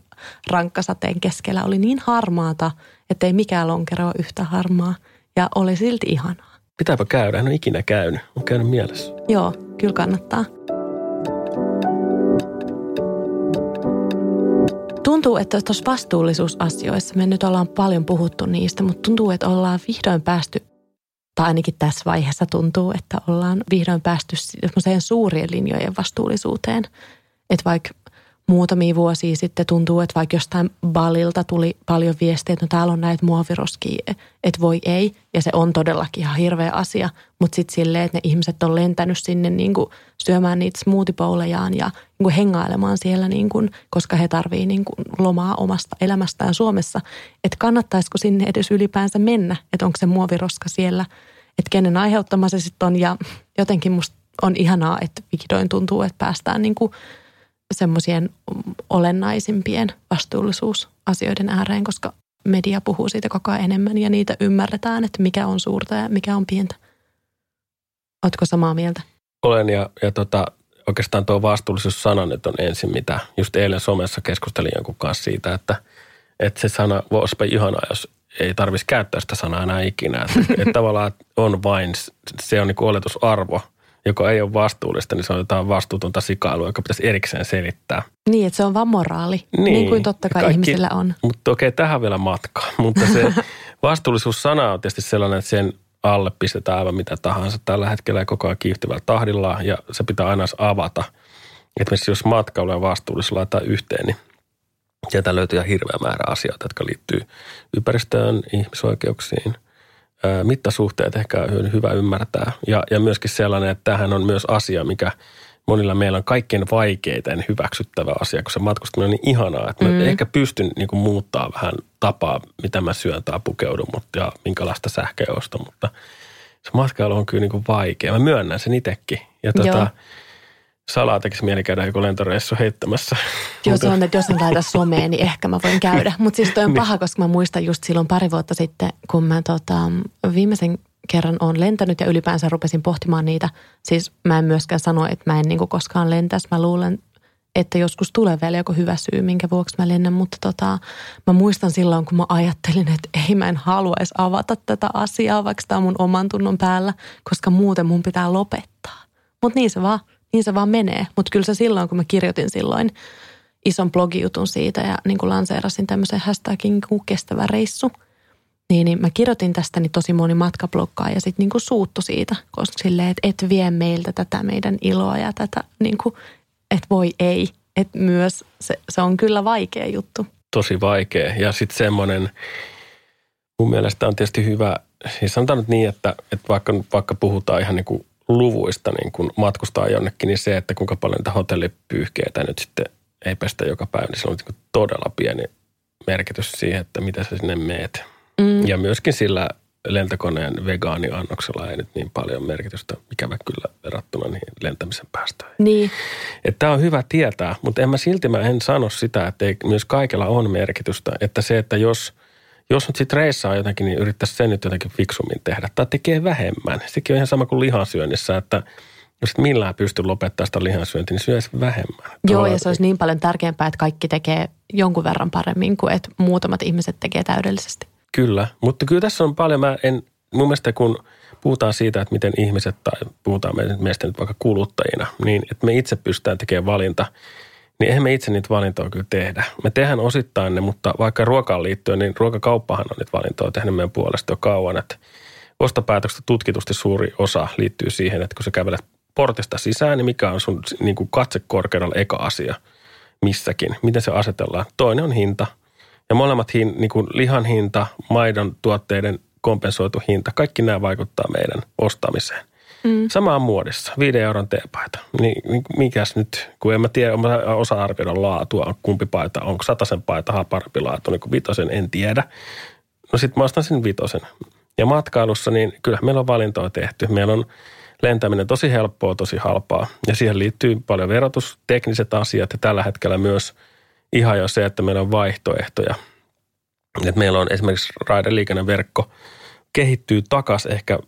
rankkasateen keskellä. Oli niin harmaata, että ei mikään lonkero ole yhtä harmaa. Ja oli silti ihanaa. Pitääpä käydä, en ole ikinä käynyt. On käynyt mielessä. Joo, kyllä kannattaa. Tuntuu, että tuossa vastuullisuusasioissa me nyt ollaan paljon puhuttu niistä, mutta tuntuu, että ollaan vihdoin päästy, tai ainakin tässä vaiheessa tuntuu, että ollaan vihdoin päästy semmoiseen suurien linjojen vastuullisuuteen. Että vaikka muutamia vuosia sitten tuntuu, että vaikka jostain balilta tuli paljon viestejä, että no täällä on näitä muoviroskia, että voi ei. Ja se on todellakin ihan hirveä asia. Mutta sitten silleen, että ne ihmiset on lentänyt sinne niin kuin syömään niitä smoothie ja niin kuin hengailemaan siellä, niin kuin, koska he tarvii niin kuin lomaa omasta elämästään Suomessa. Että kannattaisiko sinne edes ylipäänsä mennä, että onko se muoviroska siellä, että kenen aiheuttama se sitten on. Ja jotenkin musta on ihanaa, että vihdoin tuntuu, että päästään niin kuin – semmoisien olennaisimpien vastuullisuusasioiden ääreen, koska media puhuu siitä koko ajan enemmän ja niitä ymmärretään, että mikä on suurta ja mikä on pientä. Oletko samaa mieltä? Olen ja, ja tota, oikeastaan tuo vastuullisuus-sana nyt on ensin, mitä just eilen somessa keskustelin jonkun kanssa siitä, että, että se sana voisipa ihanaa, jos ei tarvitsisi käyttää sitä sanaa enää ikinä. Että, että tavallaan on vain, se on niin oletusarvo, joka ei ole vastuullista, niin se on jotain vastuutonta sikailua, joka pitäisi erikseen selittää. Niin, että se on vaan moraali, niin, niin kuin totta kai kaikki, ihmisillä on. Mutta okei, tähän vielä matkaa. Mutta se vastuullisuussana on tietysti sellainen, että sen alle pistetään aivan mitä tahansa. Tällä hetkellä koko ajan kiihtyvällä tahdilla ja se pitää aina avata. Esimerkiksi jos matkailu ja vastuullisuus laittaa yhteen, niin sieltä löytyy hirveä määrä asioita, jotka liittyy ympäristöön, ihmisoikeuksiin, mittasuhteet ehkä on hyvä ymmärtää. Ja, ja myöskin sellainen, että tämähän on myös asia, mikä monilla meillä on kaikkein vaikeiten hyväksyttävä asia, kun se matkustaminen on niin ihanaa, että mä mm. ehkä pystyn niin kuin muuttaa vähän tapaa, mitä mä syön tai pukeudun mutta, ja minkälaista sähköä ostan, mutta se matkailu on kyllä niin kuin vaikea. Mä myönnän sen itsekin. Ja tota, salaa tekisi mieli käydä joku lentoreissu heittämässä. Jos on, että jos on laita someen, niin ehkä mä voin käydä. Mutta siis toi on niin. paha, koska mä muistan just silloin pari vuotta sitten, kun mä tota, viimeisen kerran on lentänyt ja ylipäänsä rupesin pohtimaan niitä. Siis mä en myöskään sano, että mä en niin koskaan lentäisi. Mä luulen, että joskus tulee vielä joku hyvä syy, minkä vuoksi mä lennän. Mutta tota, mä muistan silloin, kun mä ajattelin, että ei mä en haluaisi avata tätä asiaa, vaikka tämä on mun oman tunnon päällä, koska muuten mun pitää lopettaa. Mutta niin se vaan niin se vaan menee. Mutta kyllä se silloin, kun mä kirjoitin silloin ison blogijutun siitä ja niin kuin lanseerasin tämmöisen hashtagin kuin kestävä reissu, niin, niin mä kirjoitin tästä niin tosi moni matkablokkaa ja sitten niin suuttu siitä, koska silleen, että et vie meiltä tätä meidän iloa ja tätä, niin kuin, että voi ei. Että myös se, se on kyllä vaikea juttu. Tosi vaikea. Ja sitten semmoinen, mun mielestä on tietysti hyvä, siis sanotaan nyt niin, että, että vaikka, vaikka puhutaan ihan niin kuin luvuista niin kun matkustaa jonnekin, niin se, että kuinka paljon niitä hotellipyyhkeitä nyt sitten ei pestä joka päivä, niin se on niin todella pieni merkitys siihen, että mitä sä sinne meet. Mm. Ja myöskin sillä lentokoneen vegaaniannoksella ei nyt niin paljon merkitystä, ikävä kyllä verrattuna niihin lentämisen päästöihin. Niin. Tämä on hyvä tietää, mutta en mä silti mä en sano sitä, että ei, myös kaikella on merkitystä. Että se, että jos – jos nyt sitten reissaa jotenkin, niin yrittäisi sen nyt jotenkin fiksummin tehdä. Tai tekee vähemmän. Sekin on ihan sama kuin lihansyönnissä, että jos et millään pysty lopettamaan sitä lihansyöntiä, niin syöisi vähemmän. Joo, ja se olisi niin paljon tärkeämpää, että kaikki tekee jonkun verran paremmin kuin että muutamat ihmiset tekee täydellisesti. Kyllä, mutta kyllä tässä on paljon, mä en, mun mielestä kun puhutaan siitä, että miten ihmiset tai puhutaan meistä nyt vaikka kuluttajina, niin että me itse pystytään tekemään valinta – niin eihän me itse niitä valintoja kyllä tehdä. Me tehdään osittain ne, mutta vaikka ruokaan liittyen, niin ruokakauppahan on niitä valintoja tehnyt meidän puolesta jo kauan. Että ostopäätöksestä tutkitusti suuri osa liittyy siihen, että kun sä kävelet portista sisään, niin mikä on sun niin kuin katsekorkeudella eka asia missäkin. Miten se asetellaan? Toinen on hinta. Ja molemmat hin, niin kuin lihan hinta, maidon tuotteiden kompensoitu hinta, kaikki nämä vaikuttaa meidän ostamiseen – Mm. Sama on muodissa, viiden euron teepaita. Niin, mikäs nyt, kun en mä tiedä, mä osa arvioida laatua, kumpi paita, onko sataisen paita parempi laatu, niin kuin vitosen en tiedä. No sit mä ostan sen vitosen. Ja matkailussa, niin kyllä meillä on valintoa tehty. Meillä on lentäminen tosi helppoa, tosi halpaa. Ja siihen liittyy paljon verotustekniset asiat ja tällä hetkellä myös ihan jo se, että meillä on vaihtoehtoja. Että meillä on esimerkiksi raideliikenneverkko kehittyy takas ehkä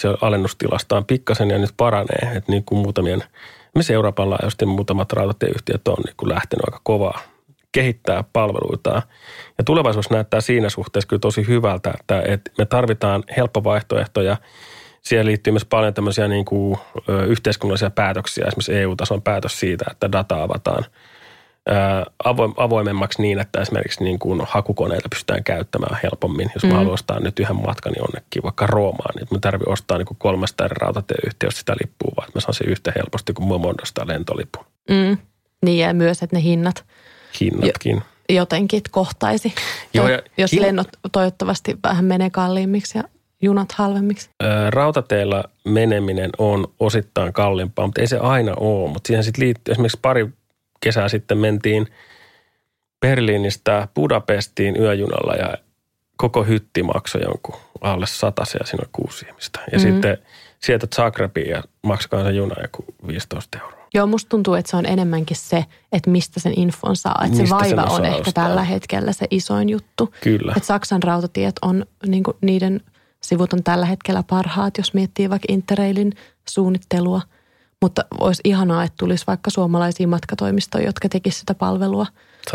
se alennustilastaan pikkasen ja nyt paranee. Että niin kuin muutamien, me Euroopan laajuisesti muutamat rautatieyhtiöt on niin kuin lähtenyt aika kovaa kehittää palveluita. Ja tulevaisuus näyttää siinä suhteessa kyllä tosi hyvältä, että, että me tarvitaan helppovaihtoehtoja. Siihen liittyy myös paljon tämmöisiä niin kuin, yhteiskunnallisia päätöksiä, esimerkiksi EU-tason päätös siitä, että data avataan – avoimemmaksi niin, että esimerkiksi niin kuin hakukoneita pystytään käyttämään helpommin. Jos mm. mä haluan ostaa nyt yhden matkan jonnekin vaikka Roomaan, niin mä tarvitsen ostaa niin kuin kolmesta eri rautatieyhtiöstä sitä lippua, vaan mä saan sen yhtä helposti kuin Momon ostaa lentolipun. Mm. Niin ja myös, että ne hinnat. Hinnatkin. Jo, jotenkin kohtaisi. Joo, ja jos hin... lennot toivottavasti vähän menee kalliimmiksi ja junat halvemmiksi? Rautateilla meneminen on osittain kalliimpaa, mutta ei se aina ole. Mutta siihen sitten liittyy esimerkiksi pari kesää sitten mentiin Berliinistä Budapestiin yöjunalla ja koko hytti maksoi jonkun alle satasia ja siinä kuusi ihmistä. Ja mm-hmm. sitten sieltä Zagrebiin ja maksakaa se juna joku 15 euroa. Joo, musta tuntuu, että se on enemmänkin se, että mistä sen infon saa. Että mistä se vaiva on ehkä ostaa. tällä hetkellä se isoin juttu. Kyllä. Että Saksan rautatiet on, niin kuin, niiden sivut on tällä hetkellä parhaat, jos miettii vaikka Interrailin suunnittelua – Mutta olisi ihanaa, että tulisi vaikka suomalaisia matkatoimistoja, jotka tekisivät sitä palvelua.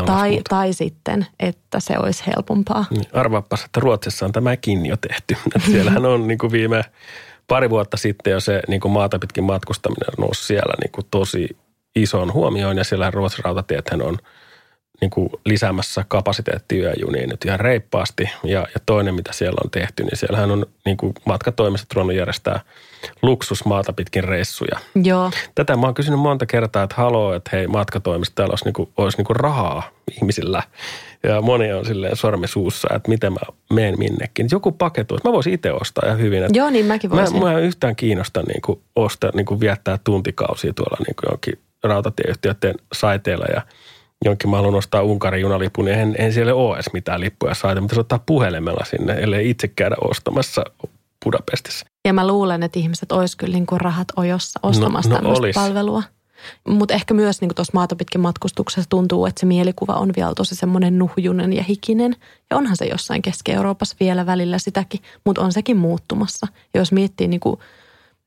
Tai, tai sitten, että se olisi helpompaa. Niin, arvaapas, että Ruotsissa on tämäkin jo tehty. Siellähän on niin kuin viime pari vuotta sitten jo se niin kuin maata pitkin matkustaminen nousi siellä niin kuin tosi ison huomioon. Ja siellä Ruotsin rautatiethän on – niin kuin lisäämässä kapasiteettia yöjuniin nyt ihan reippaasti. Ja, ja toinen, mitä siellä on tehty, niin siellähän on niin kuin matkatoimistot ruvennut järjestää luksusmaata pitkin reissuja. Joo. Tätä mä oon kysynyt monta kertaa, että haloo, että hei matkatoimisto, täällä olisi, niin kuin, olisi niin kuin rahaa ihmisillä. Ja moni on silleen sormi suussa, että miten mä menen minnekin. Joku paketu, mä voisin itse ostaa ihan hyvin. Että Joo, niin mäkin voisin. Mä, mä en yhtään kiinnosta niin kuin ostaa, niin kuin viettää tuntikausia tuolla niin kuin jonkin rautatieyhtiöiden saiteilla ja – jonkin mä haluan ostaa Unkarin junalipun, niin en, en siellä ole edes mitään lippuja saada. Mutta ottaa puhelimella sinne, ellei itse käydä ostamassa Budapestissa. Ja mä luulen, että ihmiset olisi kyllä niin kuin rahat ojossa ostamassa no, no tämmöistä olis. palvelua. Mutta ehkä myös niin tuossa maatopitkin matkustuksessa tuntuu, että se mielikuva on vielä tosi semmoinen nuhjunen ja hikinen. Ja onhan se jossain Keski-Euroopassa vielä välillä sitäkin, mutta on sekin muuttumassa. Ja jos miettii niin kuin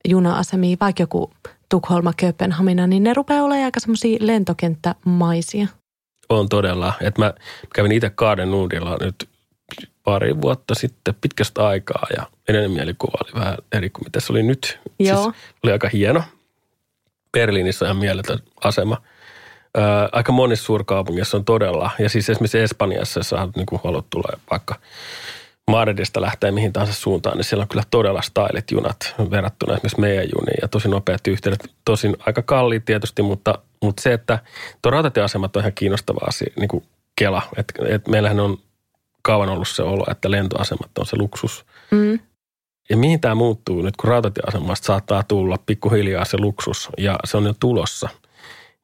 juna-asemia, vaikka joku Tukholma, Kööpenhamina, niin ne rupeaa olemaan aika semmoisia lentokenttämaisia. On todella. Että mä kävin itse Kaaden Nuudilla nyt pari vuotta sitten pitkästä aikaa ja edellinen mielikuva oli vähän eri kuin mitä se oli nyt. Joo. Siis oli aika hieno. Berliinissä on ihan mieletön asema. Ää, aika monissa suurkaupungissa on todella, ja siis esimerkiksi Espanjassa, jos sä niin haluat tulla vaikka Madridista lähtee mihin tahansa suuntaan, niin siellä on kyllä todella stylit junat verrattuna esimerkiksi meidän juniin ja tosi nopeat yhteydet. Tosin aika kalliit tietysti, mutta, mutta se, että tuo rautatieasemat on ihan kiinnostava asia, niin kuin Kela. Että et meillähän on kauan ollut se olo, että lentoasemat on se luksus. Mm. Ja mihin tämä muuttuu nyt, kun rautatieasemasta saattaa tulla pikkuhiljaa se luksus ja se on jo tulossa –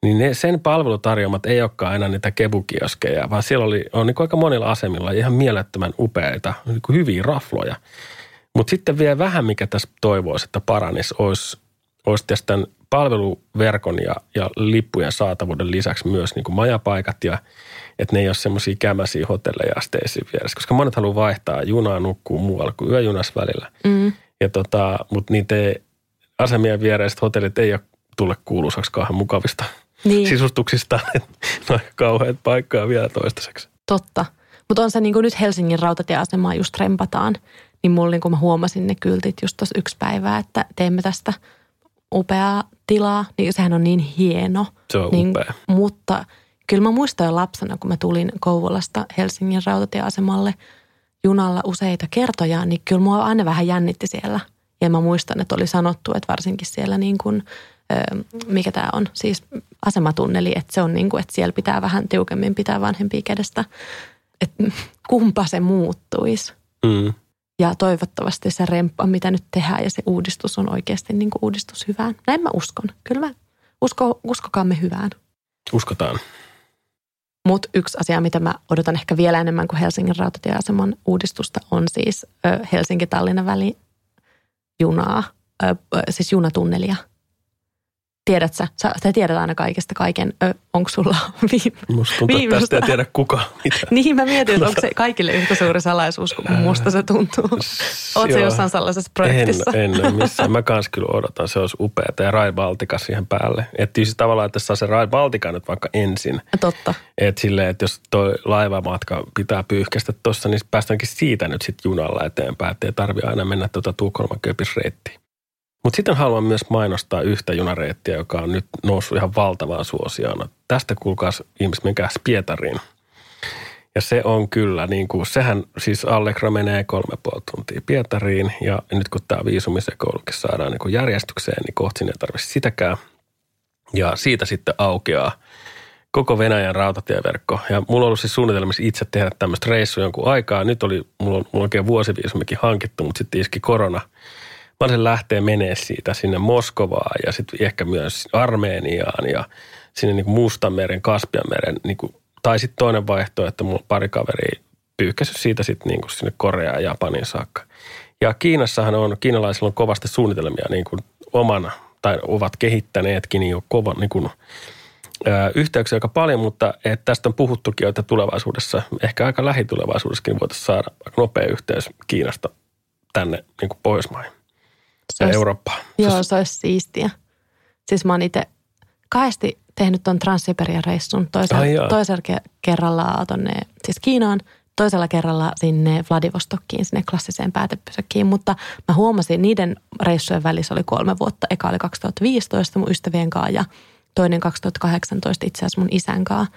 niin ne, sen palvelutarjoamat ei olekaan aina niitä kebukioskeja, vaan siellä oli, on niin aika monilla asemilla ihan mielettömän upeita, niin hyviä rafloja. Mutta sitten vielä vähän, mikä tässä toivoisi, että paranisi, olisi, olisi tämän palveluverkon ja, ja lippujen saatavuuden lisäksi myös niin kuin majapaikat ja että ne ei ole semmoisia kämäisiä hotelleja asteisiin vieressä, koska monet haluaa vaihtaa junaa nukkuu muualla kuin yöjunas välillä. Mm. Ja tota, mutta niitä asemien viereiset hotellit ei ole tule kuuluisaksi kauhean mukavista niin. sisustuksista. no kauheat paikkaa vielä toistaiseksi. Totta. Mutta on se niin kuin nyt Helsingin rautatieasemaa just rempataan, niin mulla niin kuin mä huomasin ne kyltit just tuossa yksi päivää, että teemme tästä upeaa tilaa, niin sehän on niin hieno. Se on niin, upea. Mutta kyllä mä muistan jo lapsena, kun mä tulin Kouvolasta Helsingin rautatieasemalle junalla useita kertoja, niin kyllä mua aina vähän jännitti siellä. Ja mä muistan, että oli sanottu, että varsinkin siellä niin kuin mikä tämä on, siis asematunneli, että se on niin kuin, että siellä pitää vähän tiukemmin pitää vanhempia kädestä, että kumpa se muuttuisi. Mm. Ja toivottavasti se remppa, mitä nyt tehdään ja se uudistus on oikeasti niin kuin uudistus hyvään. Näin mä uskon. Kyllä mä usko, uskokaamme hyvään. Uskotaan. Mutta yksi asia, mitä mä odotan ehkä vielä enemmän kuin Helsingin rautatieaseman uudistusta, on siis Helsinki-Tallinnan väli junaa, siis junatunnelia – tiedät sä, sä, sä tiedät aina kaikesta kaiken, onko sulla viime, Musta tuntuu, että tästä ei tiedä kuka mitä. niin mä mietin, että onko se kaikille yhtä suuri salaisuus kuin musta se tuntuu. Oletko se jossain sellaisessa projektissa? En, en missään. Mä kans kyllä odotan, se olisi upeaa. Ja Rai Baltica siihen päälle. Että siis tavallaan, että saa se Rai Baltica nyt vaikka ensin. Totta. Että silleen, että jos toi laivamatka pitää pyyhkästä tuossa, niin päästäänkin siitä nyt sitten junalla eteenpäin. Että ei tarvi aina mennä tuota Tukholman köpisreittiin. Mutta sitten haluan myös mainostaa yhtä junareittiä, joka on nyt noussut ihan valtavaan suosioon. Tästä kuulkaas ihmiset, menkää Pietariin. Ja se on kyllä, niin kuin, sehän siis Allegra menee kolme puoli tuntia Pietariin. Ja nyt kun tämä viisumisekoulukin saadaan niin järjestykseen, niin kohti ei tarvitse sitäkään. Ja siitä sitten aukeaa koko Venäjän rautatieverkko. Ja mulla on ollut siis suunnitelmissa itse tehdä tämmöistä reissua jonkun aikaa. Nyt oli, mulla on, mulla on oikein vuosiviisumikin hankittu, mutta sitten iski korona – mä olisin lähteä menee siitä sinne Moskovaan ja sitten ehkä myös Armeeniaan ja sinne niin Mustanmeren, Kaspianmeren, niin kuin, tai sitten toinen vaihtoehto, että mulla pari kaveria pyyhkässyt siitä sitten niin kuin sinne Koreaan ja Japanin saakka. Ja Kiinassahan on, kiinalaisilla on kovasti suunnitelmia niin kuin omana, tai ovat kehittäneetkin jo kovan niin kuin, ö, yhteyksiä aika paljon, mutta että tästä on puhuttukin että tulevaisuudessa, ehkä aika lähitulevaisuudessakin voitaisiin saada nopea yhteys Kiinasta tänne niin kuin Pohjoismaihin se olisi, Eurooppaan. Joo, se olisi siistiä. Siis mä oon itse kahdesti tehnyt ton Transsiberian reissun. Toisella, Ai jaa. toisella ke- kerralla tonne siis Kiinaan, toisella kerralla sinne Vladivostokkiin, sinne klassiseen päätepysäkkiin. Mutta mä huomasin, niiden reissujen välissä oli kolme vuotta. Eka oli 2015 mun ystävien kanssa ja toinen 2018 itse asiassa mun isän kanssa.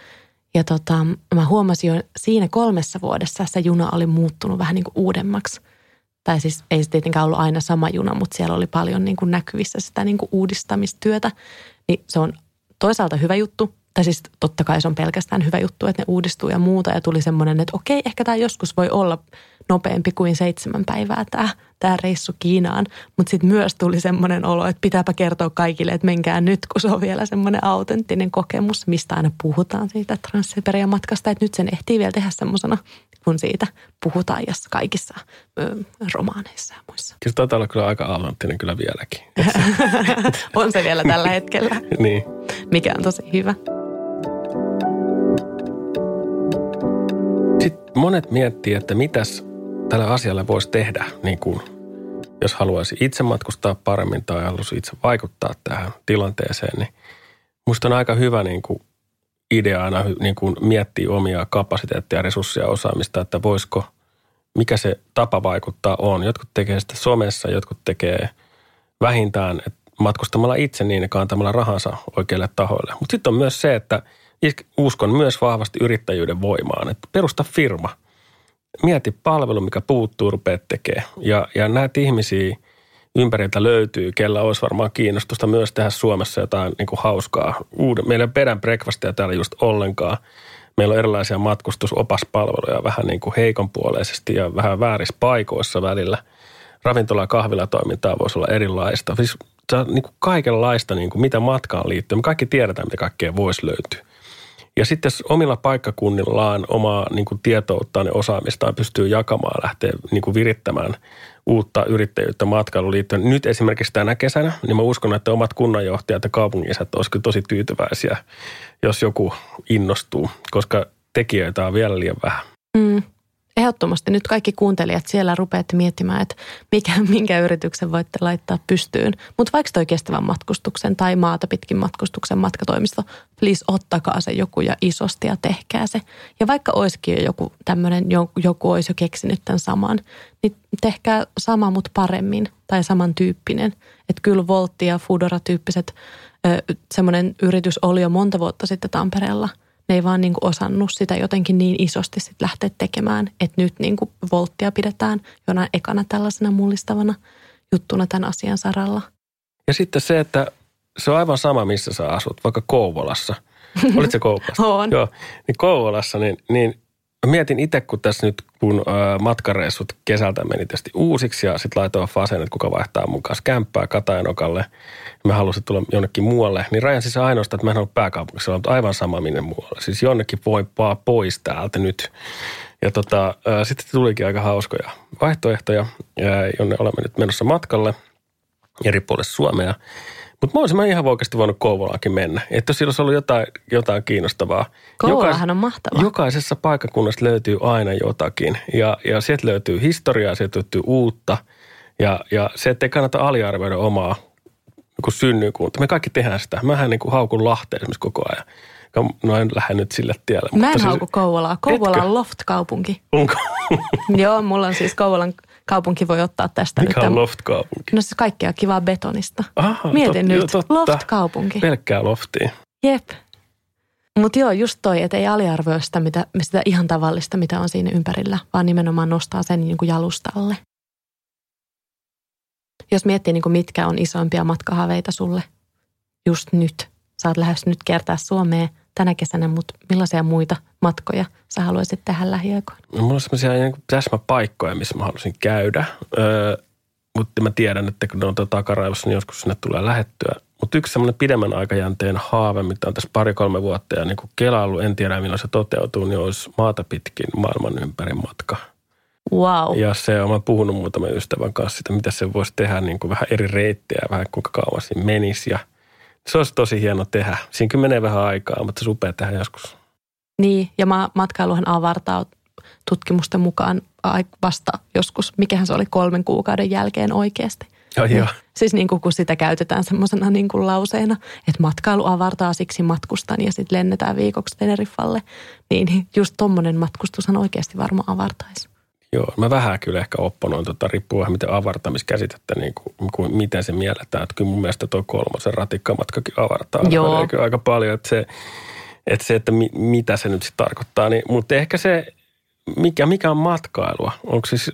Ja tota, mä huomasin jo siinä kolmessa vuodessa se juna oli muuttunut vähän niin kuin uudemmaksi. Tai siis ei se tietenkään ollut aina sama juna, mutta siellä oli paljon niin kuin näkyvissä sitä niin kuin uudistamistyötä. Niin se on toisaalta hyvä juttu, tai siis totta kai se on pelkästään hyvä juttu, että ne uudistuu ja muuta. Ja tuli semmoinen, että okei, ehkä tämä joskus voi olla nopeampi kuin seitsemän päivää tämä, tämä reissu Kiinaan. Mutta sitten myös tuli semmoinen olo, että pitääpä kertoa kaikille, että menkää nyt, kun se on vielä semmoinen autenttinen kokemus, mistä aina puhutaan siitä Transsiberian matkasta. Että nyt sen ehtii vielä tehdä semmoisena, kun siitä puhutaan jos kaikissa ö, romaaneissa ja muissa. Kyllä taitaa olla kyllä aika autenttinen kyllä vieläkin. on se vielä tällä hetkellä, niin. mikä on tosi hyvä. Sitten monet miettii, että mitäs tällä asialla voisi tehdä, niin kuin jos haluaisi itse matkustaa paremmin tai haluaisi itse vaikuttaa tähän tilanteeseen, niin musta on aika hyvä niin kuin idea aina niin kuin miettiä omia kapasiteetteja, resursseja, osaamista, että voisiko, mikä se tapa vaikuttaa on. Jotkut tekee sitä somessa, jotkut tekee vähintään matkustamalla itse niin ja kantamalla rahansa oikeille tahoille. Mutta sitten on myös se, että uskon myös vahvasti yrittäjyyden voimaan, että perusta firma. Mieti palvelu, mikä puuttuu, rupeat tekemään. Ja, ja näitä ihmisiä ympäriltä löytyy, kellä olisi varmaan kiinnostusta myös tehdä Suomessa jotain niin kuin hauskaa. Uuden, meillä ei ole bed breakfastia täällä just ollenkaan. Meillä on erilaisia matkustusopaspalveluja vähän niin kuin heikonpuoleisesti ja vähän väärissä paikoissa välillä. Ravintola- ja kahvilatoimintaa voisi olla erilaista. Siis niin kuin kaikenlaista, niin kuin mitä matkaan liittyy. Me kaikki tiedetään, mitä kaikkea voisi löytyä. Ja sitten omilla paikkakunnillaan omaa niin kuin tietouttaan ja osaamistaan pystyy jakamaan, lähteä niin kuin virittämään uutta yrittäjyyttä matkailuun liittyen. Nyt esimerkiksi tänä kesänä, niin mä uskon, että omat kunnanjohtajat ja kaupungisät olisivat tosi tyytyväisiä, jos joku innostuu, koska tekijöitä on vielä liian vähän. Mm. Ehdottomasti nyt kaikki kuuntelijat siellä rupeatte miettimään, että mikä, minkä yrityksen voitte laittaa pystyyn. Mutta vaikka toi kestävän matkustuksen tai maata pitkin matkustuksen matkatoimisto, please ottakaa se joku ja isosti ja tehkää se. Ja vaikka olisikin jo joku tämmöinen, joku olisi jo keksinyt tämän saman, niin tehkää sama, mutta paremmin tai samantyyppinen. Että kyllä Voltti ja Foodora-tyyppiset semmoinen yritys oli jo monta vuotta sitten Tampereella – ne ei vaan niin kuin osannut sitä jotenkin niin isosti sit lähteä tekemään, että nyt niin kuin volttia pidetään jonain ekana tällaisena mullistavana juttuna tämän asian saralla. Ja sitten se, että se on aivan sama, missä sä asut, vaikka Kouvolassa. Olitko Kouvolassa? Joo, niin Kouvolassa, niin, niin Mietin itse, kun tässä nyt, kun matkareissut kesältä meni tietysti uusiksi ja sitten laitoin Fasen, että kuka vaihtaa mun kanssa kämppää Katajanokalle. Mä halusin tulla jonnekin muualle. Niin rajan siis ainoastaan, että mä en ollut pääkaupungissa, on aivan sama minne muualle. Siis jonnekin voi pois täältä nyt. Ja tota, sitten tulikin aika hauskoja vaihtoehtoja, jonne olemme nyt menossa matkalle eri puolille Suomea. Mutta mä olisin mä ihan oikeasti voinut Kouvolaakin mennä. Että jos olisi ollut jotain, jotain kiinnostavaa. Kouvolahan on mahtavaa. Jokaisessa paikkakunnassa löytyy aina jotakin. Ja, ja sieltä löytyy historiaa, sieltä löytyy uutta. Ja, ja se, että ei kannata aliarvioida omaa niin synnykunta. Me kaikki tehdään sitä. Mähän niin kuin haukun Lahteen esimerkiksi koko ajan. No en lähde nyt sille tielle. Mä en siis, hauku Kouvolaa. Kouvola on loft-kaupunki. Onko? Joo, mulla on siis Kouvolan kaupunki voi ottaa tästä. Mikä nyt on loft-kaupunki? No siis kaikkea kivaa betonista. Aha, Mietin tot, nyt, jo, loft-kaupunki. Pelkkää loftia. Jep. Mutta joo, just toi, että ei aliarvioi sitä, mitä, sitä ihan tavallista, mitä on siinä ympärillä, vaan nimenomaan nostaa sen niin kuin jalustalle. Jos miettii, niin kuin mitkä on isoimpia matkahaaveita sulle just nyt. Sä oot lähes nyt kertaa Suomeen – tänä kesänä, mutta millaisia muita matkoja sä haluaisit tehdä lähiaikoina? No, mulla on sellaisia niin täsmäpaikkoja, missä mä haluaisin käydä, öö, mutta mä tiedän, että kun ne on takaraivossa, niin joskus sinne tulee lähettyä. Mutta yksi semmoinen pidemmän aikajänteen haave, mitä on tässä pari-kolme vuotta ja niin kuin kelailu, en tiedä milloin se toteutuu, niin olisi maata pitkin maailman ympäri matka. Wow. Ja se on, mä puhunut muutaman ystävän kanssa sitä, mitä se voisi tehdä niin kuin vähän eri reittejä, vähän kuinka kauan siinä menisi ja – se olisi tosi hieno tehdä. Siinä kyllä menee vähän aikaa, mutta se upea tehdä joskus. Niin, ja matkailuhan avartaa tutkimusten mukaan vasta joskus, mikähän se oli kolmen kuukauden jälkeen oikeasti. Oh, joo. Siis niin kuin, kun sitä käytetään semmoisena niin kuin lauseena, että matkailu avartaa, siksi matkustan ja sitten lennetään viikoksi Teneriffalle. Niin just tommonen matkustushan oikeasti varmaan avartaisi. Joo, mä vähän kyllä ehkä opponoin, tota, riippuu vähän miten avartamiskäsitettä, niin kuin, kuin, miten se mielletään. Että kyllä mun mielestä tuo kolmosen ratikkamatkakin avartaa Joo. aika paljon, että se, että, se, että mi, mitä se nyt sitten tarkoittaa. Niin, mutta ehkä se, mikä, mikä on matkailua? Onko siis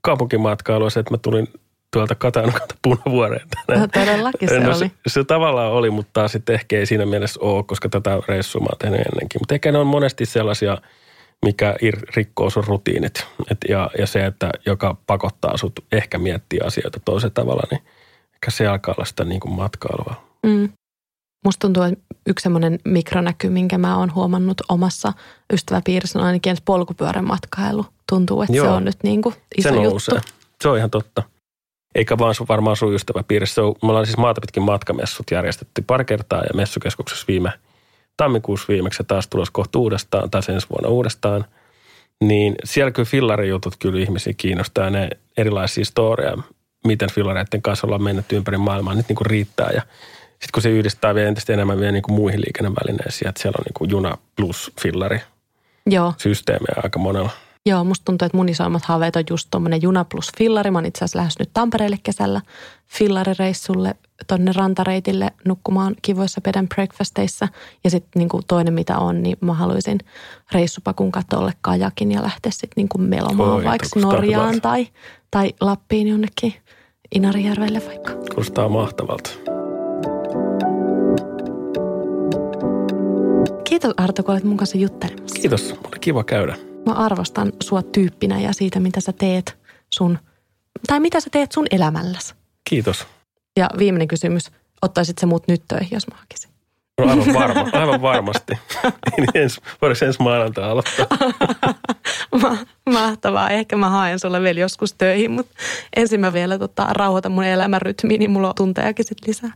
kaupunkimatkailua se, että mä tulin tuolta Katanukalta punavuoreen tänään. No, todellakin se no, oli. Se, se tavallaan oli, mutta sitten ehkä ei siinä mielessä ole, koska tätä reissua mä oon tehnyt ennenkin. Mutta ehkä ne on monesti sellaisia, mikä rikkoo sun rutiinit. Et ja, ja se, että joka pakottaa sut ehkä miettiä asioita toisella tavalla, niin ehkä se alkaa olla sitä niin kuin matkailua. Mm. Musta tuntuu, että yksi semmoinen mikronäky, minkä mä oon huomannut omassa ystäväpiirissä, on ainakin, polkupyörän matkailu. Tuntuu, että Joo. se on nyt niin kuin iso se juttu. nousee. Se on ihan totta. Eikä vaan sun, varmaan sun ystäväpiirissä. Se on, me ollaan siis maata pitkin matkamessut järjestetty pari kertaa ja messukeskuksessa viime tammikuussa viimeksi ja taas tulos kohta uudestaan, tai ensi vuonna uudestaan. Niin siellä kyllä fillarijutut kyllä ihmisiä kiinnostaa ne erilaisia storeja, miten fillareiden kanssa ollaan mennyt ympäri maailmaa, nyt niin kuin riittää ja sitten kun se yhdistää vielä entistä enemmän vielä niin kuin muihin liikennevälineisiin, että siellä on niin kuin juna plus fillari Joo. systeemejä aika monella. Joo, musta tuntuu, että mun isoimmat haaveet on just tuommoinen juna plus fillari. Mä oon itse asiassa lähes nyt Tampereelle kesällä fillarireissulle tonne rantareitille nukkumaan kivoissa bed and breakfasteissa. Ja sitten niinku toinen mitä on, niin mä haluaisin reissupakun katolle kajakin ja lähteä sitten niinku melomaan Oi, vaikka Norjaan tai, tai Lappiin jonnekin Inarijärvelle vaikka. Kuulostaa mahtavalta. Kiitos Arto, kun olet mun kanssa juttelemassa. Kiitos, oli kiva käydä. Mä arvostan sua tyyppinä ja siitä, mitä sä teet sun, tai mitä sä teet sun elämälläsi. Kiitos. Ja viimeinen kysymys, ottaisit sä mut nyt töihin, jos mä hakisin? No aivan, varma, aivan varmasti. Niin ens, voiko ensi maanantai aloittaa? Ma- Mahtavaa. Ehkä mä haen sulle vielä joskus töihin, mutta ensin mä vielä tota, rauhoitan mun elämän rytmiin, niin mulla on tuntejakin sit lisää.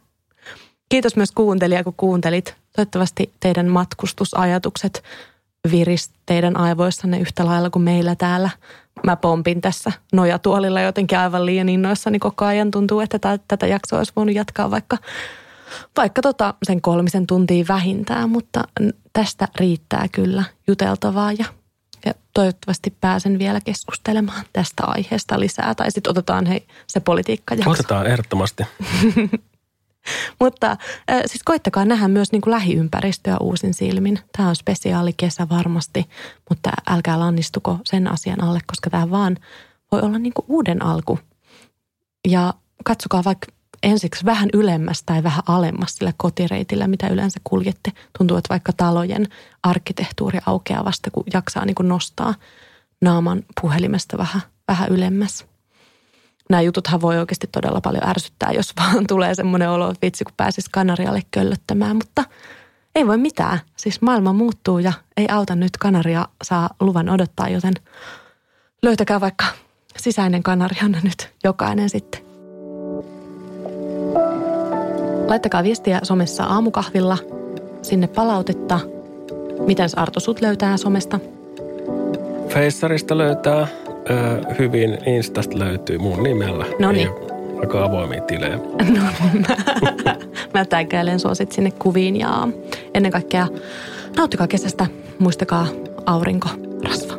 Kiitos myös kuuntelija, kun kuuntelit. Toivottavasti teidän matkustusajatukset viris teidän aivoissanne yhtä lailla kuin meillä täällä. Mä pompin tässä nojatuolilla jotenkin aivan liian innoissani koko ajan. Tuntuu, että tä- tätä jaksoa olisi voinut jatkaa vaikka, vaikka tota sen kolmisen tuntia vähintään, mutta tästä riittää kyllä juteltavaa ja, ja toivottavasti pääsen vielä keskustelemaan tästä aiheesta lisää. Tai sitten otetaan hei, se politiikkajakso. Otetaan ehdottomasti. Mutta äh, siis koittakaa nähdä myös niin kuin lähiympäristöä uusin silmin. Tämä on spesiaali kesä varmasti, mutta älkää lannistuko sen asian alle, koska tämä vaan voi olla niin kuin uuden alku. Ja katsokaa vaikka ensiksi vähän ylemmäs tai vähän alemmas sillä kotireitillä, mitä yleensä kuljette. Tuntuu, että vaikka talojen arkkitehtuuri aukeaa vasta, kun jaksaa niin kuin nostaa naaman puhelimesta vähän, vähän ylemmäs nämä jututhan voi oikeasti todella paljon ärsyttää, jos vaan tulee semmoinen olo, että vitsi kun pääsisi Kanarialle köllöttämään, mutta ei voi mitään. Siis maailma muuttuu ja ei auta nyt Kanaria saa luvan odottaa, joten löytäkää vaikka sisäinen Kanarianne nyt jokainen sitten. Laittakaa viestiä somessa aamukahvilla, sinne palautetta. Miten Arto sut löytää somesta? Feissarista löytää ö, hyvin, Instasta löytyy mun nimellä. Noniin. Ei ole Aika avoimia tilejä. No, mä, mä tägäilen sua sit sinne kuviin ja ennen kaikkea nauttikaa kesästä. Muistakaa aurinko, rasva.